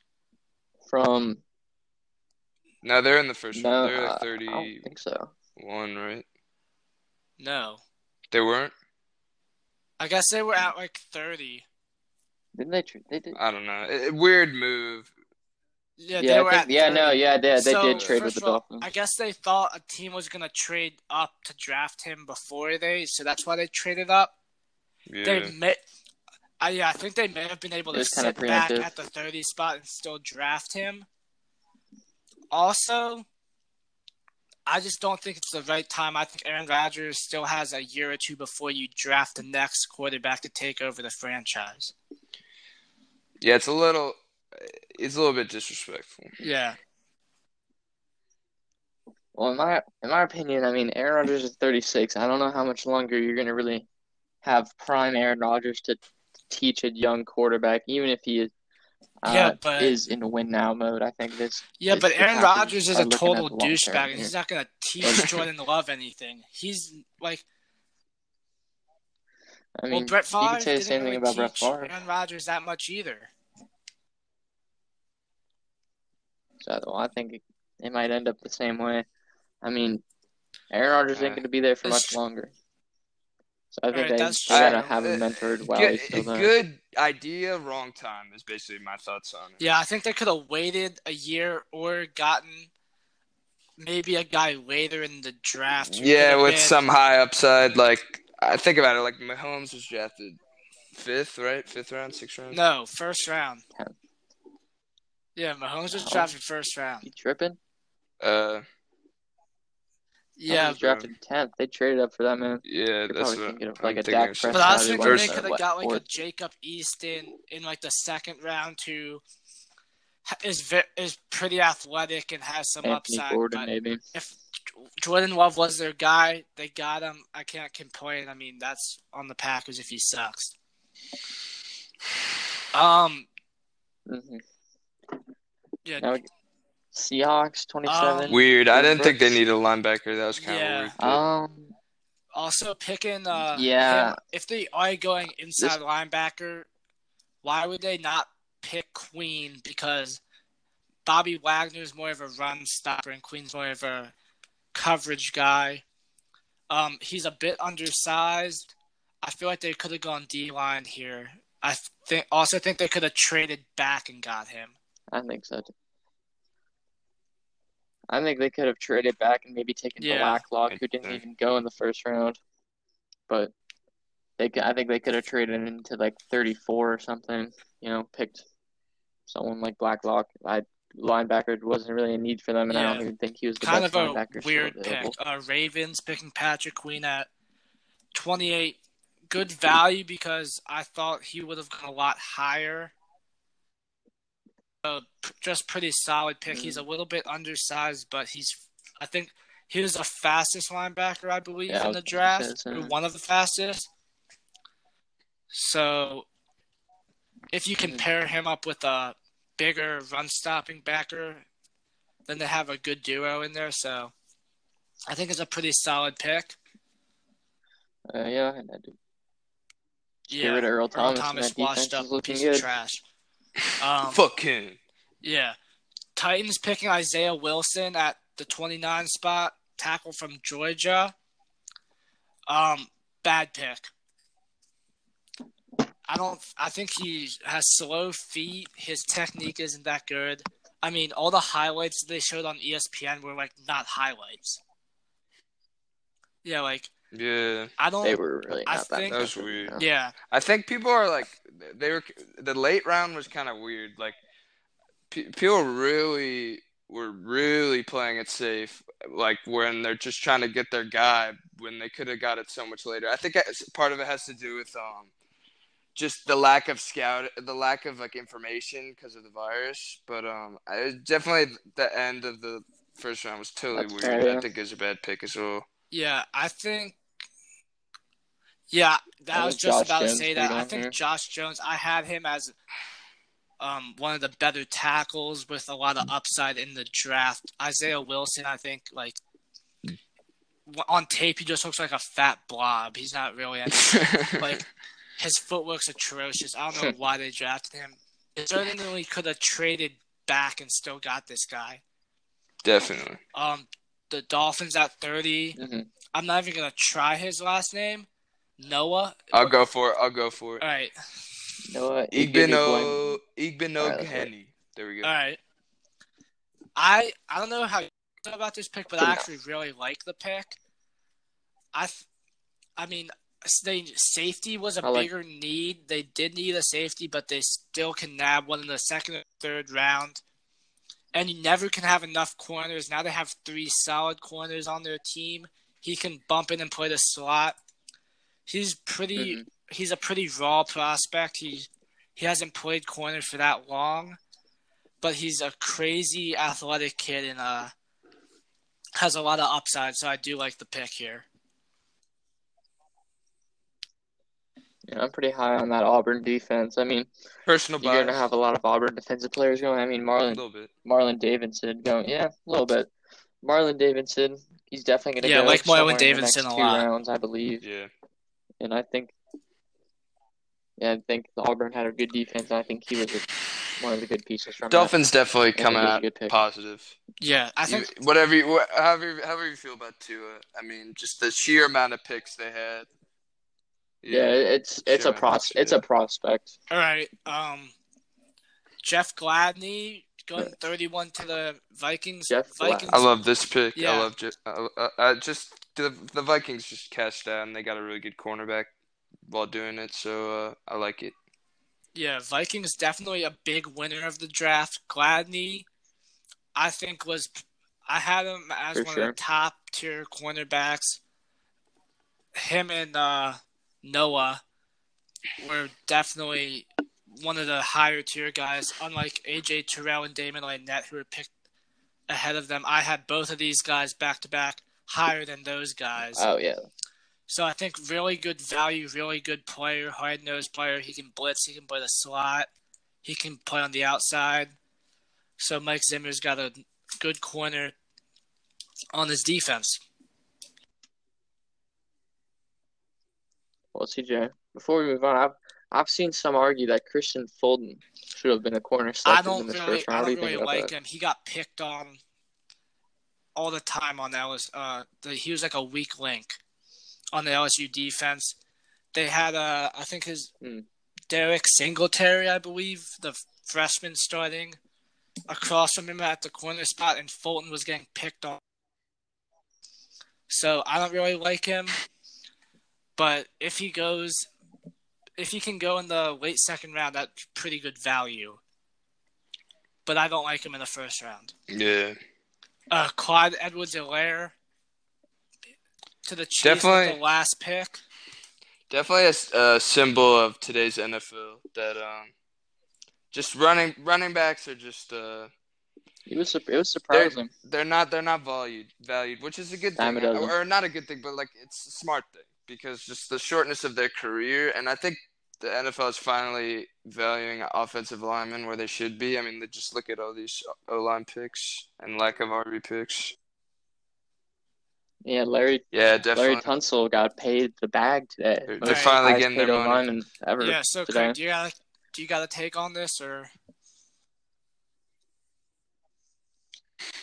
from No, they're in the first no, round. They're uh, like I don't think so. One right? No, They weren't. I guess they were at like thirty. Didn't they? Tra- they did. I don't know. It, it- weird move. Yeah, Yeah, they I were think, at yeah, 30. no, yeah, they, they So, did trade with the all, Dolphins. I guess they thought a team was gonna trade up to draft him before they, so that's why they traded up. Yeah. They may, I yeah, I think they may have been able to sit back at the thirty spot and still draft him. Also, I just don't think it's the right time. I think Aaron Rodgers still has a year or two before you draft the next quarterback to take over the franchise. Yeah, it's a little. It's a little bit disrespectful. Yeah, Well, in my in my opinion, I mean, Aaron Rodgers is 36. I don't know how much longer you're going to really have prime Aaron Rodgers to teach a young quarterback, even if he is uh, Yeah, but- is in win now mode. I think this. yeah, this- but Aaron Rodgers is a total at the long term douchebag, and he's not gonna teach Jordan Love anything. He's like, I mean, well, Brett you Favre could say the didn't same really thing about Brett teach Favre. Aaron Rodgers that much either. So I think it, it might end up the same way. I mean, Aaron Rodgers ain't Uh, going to be there for much longer. So I think Alright, they, that's they gotta have him mentored while good, he's still there. good idea, wrong time is basically my thoughts on it. Yeah, I think they could have waited a year or gotten maybe a guy later in the draft. Yeah, with been- some high upside. Like I think about it, like Mahomes was drafted fifth, right? Fifth round, sixth round. No, first round. Tenth. Yeah, Mahomes was No. drafted first round. You tripping? Uh, Yeah, he's drafted tenth. They traded up for that man. yeah, You're that's probably what thinking of I'm like a thinking Dak of. Prescott. but I was thinking they could have got like a? Jacob Eason in like the second round who is ve- is pretty athletic and has some Anthony upside. Gordon, maybe. if Jordan Love was their guy, they got him. I can't complain. I mean, that's on the Packers if he sucks. Um, hmm yeah, Now, Seahawks, 27. Um, Weird. I didn't think they Brooks. needed a linebacker. That was kind of Yeah. weird. pick. Um, Also picking uh Yeah. him- if they are going inside linebacker, why would they not pick Queen? Because Bobby Wagner's more of a run stopper and Queen's more of a coverage guy. Um, he's a bit undersized. I feel like they could have gone D line here. I think also think they could have traded back and got him. I think so. Too. I think they could have traded back and maybe taken Yeah. Blacklock, who didn't even go in the first round. But they, I think they could have traded into like 34 or something. You know, picked someone like Blacklock. I linebacker wasn't really a need for them, and I don't even think he was the kind best of a linebacker still weird pick. Uh, Ravens picking Patrick Queen at 28. Good value because I thought he would have gone a lot higher. Uh, just pretty solid pick. He's a little bit undersized, but he's, I think, he was the fastest linebacker, I believe, Yeah, in the draft, one of the fastest. So, if you can Mhm. pair him up with a bigger run stopping backer, then they have a good duo in there. So, I think it's a pretty solid pick. Uh, yeah, I do. Yeah, Get rid of Earl Earl Thomas, Thomas and washed up piece good. of trash. Um, Fuck him. yeah, Titans picking Isaiah Wilson at the 29 spot, tackle from Georgia. Um, bad pick. I don't. I think he has slow feet. His technique isn't that good. I mean, all the highlights they showed on ESPN were like not highlights. Yeah, like Yeah, I don't. They were really I not that think- That was weird. you yeah, I think people are like they were. The late round was kind of weird. Like pe- people really were really playing it safe. Like when they're just trying to get their guy when they could have got it so much later. I think part of it has to do with um just the lack of scout, the lack of like information because of the virus. But um, I definitely the end of the first round was totally That's weird. fair, yeah. I think it was a bad pick as well. Yeah, I think. Yeah, that I was just Josh about to say that. I think here. Josh Jones. I had him as um, one of the better tackles with a lot of upside in the draft. Isaiah Wilson, I think, like on tape, he just looks like a fat blob. He's not really like his footwork's atrocious. I don't know why they drafted him. They certainly could have traded back and still got this guy. definitely. Um, the Dolphins at thirty. Mhm. I'm not even gonna try his last name. Noah. I'll go for it. I'll go for it. All right, Noah Igbinoghene. Igbino Igbino Alright, that's Henny. There we go. all right. I I don't know how you feel about this pick, but I actually really like the pick. I, th- I mean, they safety was a I like- bigger need. They did need a safety, but they still can nab one in the second or third round. And you never can have enough corners. Now they have three solid corners on their team. He can bump in and play the slot. He's pretty. Mhm. He's a pretty raw prospect. He he hasn't played corner for that long, but he's a crazy athletic kid and uh has a lot of upside. So I do like the pick here. Yeah, I'm pretty high on that Auburn defense. I mean, Personal you're bias. gonna have a lot of Auburn defensive players going. I mean, Marlon. Marlon Davidson going. Yeah, a little bit. Marlon Davidson, he's definitely gonna Yeah, go like Marlon somewhere in the Davidson next a two lot. rounds, I believe. Yeah. And I think, yeah, I think the Auburn had a good defense. And I think he was a, one of the good pieces from that. Dolphins definitely I think coming it was a out positive. Yeah, I You- think whatever, you, wha- however, however you feel about Tua. I mean, just the sheer amount of picks they had. Yeah, it's it's a Sure, pros it's a prospect. all right. Um, Jeff Gladney going thirty one to the Vikings. Jeff Vikings. I love this pick. Yeah. I love just, uh, uh, uh, just the the Vikings just cashed out and they got a really good cornerback while doing it. So uh, I like it. Yeah, Vikings definitely a big winner of the draft. Gladney, I think was I had him as For one sure. of the top tier cornerbacks. Him and uh, Noah were definitely one of the higher tier guys. Unlike AJ Terrell and Damon Lynette, who were picked ahead of them, I had both of these guys back to back higher than those guys. Oh yeah, So I think really good value, really good player, hard nosed player. He can blitz, he can play the slot, he can play on the outside. So Mike Zimmer's got a good corner on his defense. Well, CJ, before we move on, I've I've seen some argue that Kristian Fulton should have been a corner I don't really, first I do don't you really like that? him. He got picked on all the time on LSU. Uh, the, he was like a weak link on the LSU defense. They had uh, I think his Hmm. Derek Singletary, I believe, the freshman starting across from him at the corner spot, and Fulton was getting picked on. So I don't really like him. But if he goes, if he can go in the late second round, that's pretty good value. But I don't like him in the first round. Yeah. Uh, Clyde Edwards-Helaire to the Chiefs with Definitely. the last pick. Definitely a symbol of today's NFL that um, just running running backs are just uh, It was it was they're surprising. they're not they're not valued valued, which is a good Dime thing, or not a good thing, but like it's a smart thing because just the shortness of their career, and I think the NFL is finally valuing offensive linemen where they should be. I mean, they just look at all these O line picks and lack of RB picks. Yeah, Larry Yeah, definitely. Larry Tunsil got paid the bag today. They're- they're finally getting their paid money. O-lineman ever Yeah. So, today. Craig, do you got do you got a take on this or?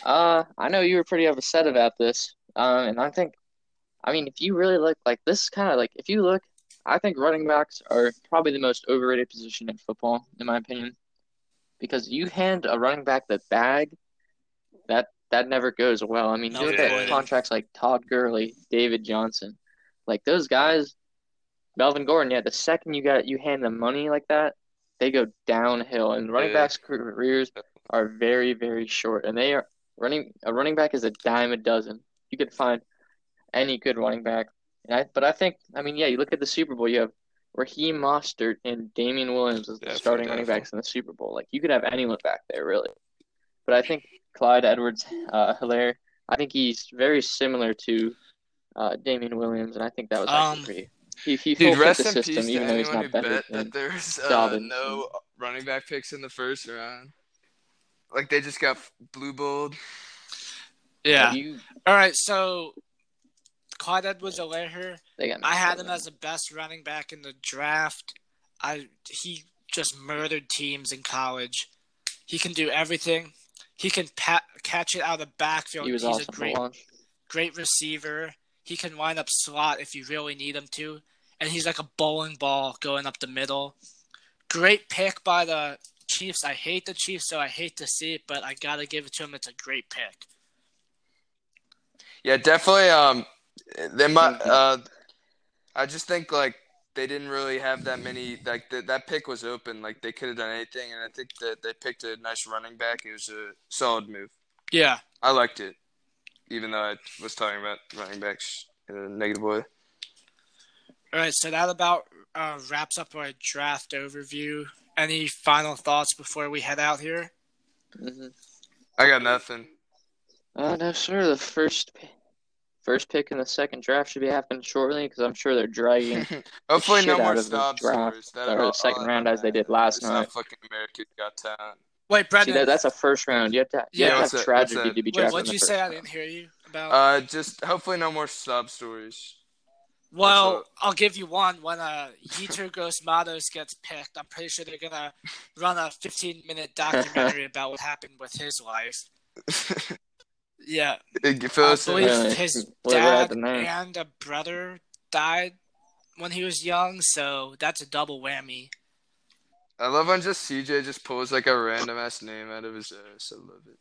Uh, I know you were pretty upset about this. Um, and I think, I mean, if you really look like this, is kind of like if you look, I think running backs are probably the most overrated position in football, in my opinion, because you hand a running back the bag, that that never goes well. I mean, you look at contracts like Todd Gurley, David Johnson, like those guys, Melvin Gordon. Yeah, the second you got you hand them money like that, they go downhill, and running backs' careers are very, very short, and they are running. A running back is a dime a dozen. You could find any good running back, and I. But I think, I mean, yeah, you look at the Super Bowl. You have Raheem Mostert and Damien Williams as the Definitely, starting running backs in the Super Bowl. Like you could have anyone back there, really. But I think Clyde Edwards, uh, Helaire. I think he's very similar to uh, Damien Williams, and I think that was actually Um, pretty. He he Dude, fulfilled rest the in system, peace to even though he's anyone not who better bet than that there's uh, no running back picks in the first round. Like they just got blue balled. Yeah. You, All right. So, Clyde Edwards-Helaire. they got I had him as the best running back in the draft. I he just murdered teams in college. He can do everything. He can pa- catch it out of the backfield. He was He's awesome a great great receiver. He can line up slot if you really need him to, and he's like a bowling ball going up the middle. Great pick by the Chiefs. I hate the Chiefs, so I hate to see it, but I gotta give it to him. It's a great pick. Yeah, definitely. Um, they might. Uh, I just think like they didn't really have that many. Like the, that pick was open. Like they could have done anything, and I think that they picked a nice running back. It was a solid move. Yeah. I liked it, even though I was talking about running backs in a negative way. All right, so that about uh, wraps up our draft overview. Any final thoughts before we head out here? hmm I got nothing. Uh, no, sir. The first pi- first pick in the second draft should be happening shortly because I'm sure they're dragging Hopefully, no shit more out of the draft. That or the second round as they did last night. not fucking America's Got Talent. Wait, See, Brendan. that, that's a first round. You have to, you Yeah, have, to have that- what's tragedy that? to be Wait, drafted what'd in the you first say? I didn't hear you about. Uh, just hopefully no more sob stories. well, what's I'll give you one. When uh, Yetur Gross Matos gets picked, I'm pretty sure they're gonna run a 15 minute documentary about what happened with his life. Yeah, Fill I believe Really? his dad and a brother died when he was young, so that's a double whammy. I love when just CJ just pulls like a random ass name out of his ass. I love it.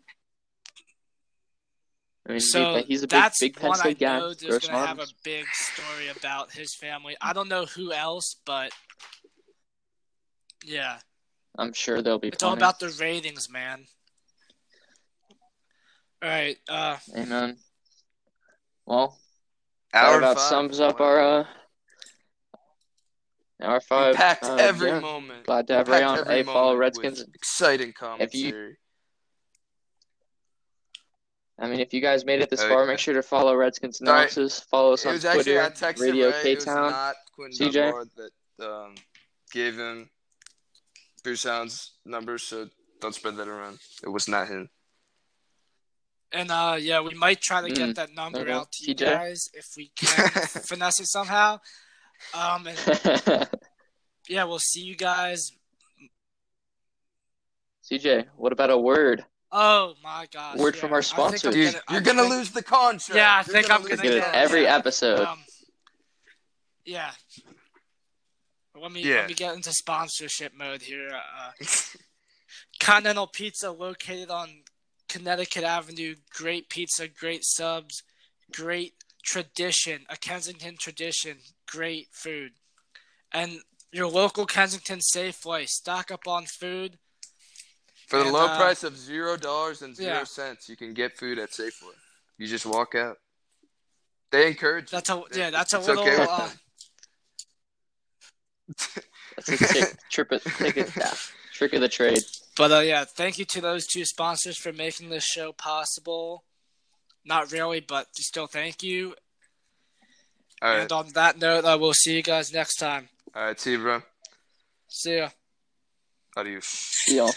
I mean, So he- he's a big, that's big one I guy. know there's gonna have a big story about his family. I don't know who else, but yeah, I'm sure they'll be it's all about the ratings, man. All right, uh, Amen. Well, that about five. sums up our uh, hour five. packed uh, every yeah. moment. Glad to have We Ray packed on. every Hey, follow moment Redskins. with Exciting commentary. I mean, if you guys made it this Uh, far, make sure to follow Redskins Sorry. Analysis. Follow us It on was actually Twitter, I texted Radio K It was Town. not Quinton CJ? That um, gave him Bruce Hound's number, so don't spread that around. It was not him. And uh, yeah, we might try to get Mm. that number Mhm. out to you TJ? guys if we can finesse it somehow. Um, and yeah, we'll see you guys. CJ, what about a word? Oh my gosh! Word yeah. from our sponsor. think I'm. Dude, gonna- you're gonna think- lose the contract. Yeah, I You're think I'm gonna We do the it get- contract. every episode. Um, yeah. Let me Yeah. let me get into sponsorship mode here. Uh, Continental Pizza, located on Connecticut Avenue. Great pizza, great subs, great tradition, a Kensington tradition, great food, and your local Kensington Safeway. Stock up on food. For the And, low uh, price of zero dollars and zero yeah. cents, you can get food at Safeway. You just walk out. They encourage. That's a yeah. That's a It's little. okay uh. That's a trick, trip, trick, yeah, trick of the trade. But uh, yeah, thank you to those two sponsors for making this show possible. Not really, but still thank you. All right, And on that note, I will see you guys next time. all right. See you, bro. See ya. Adios. See y'all.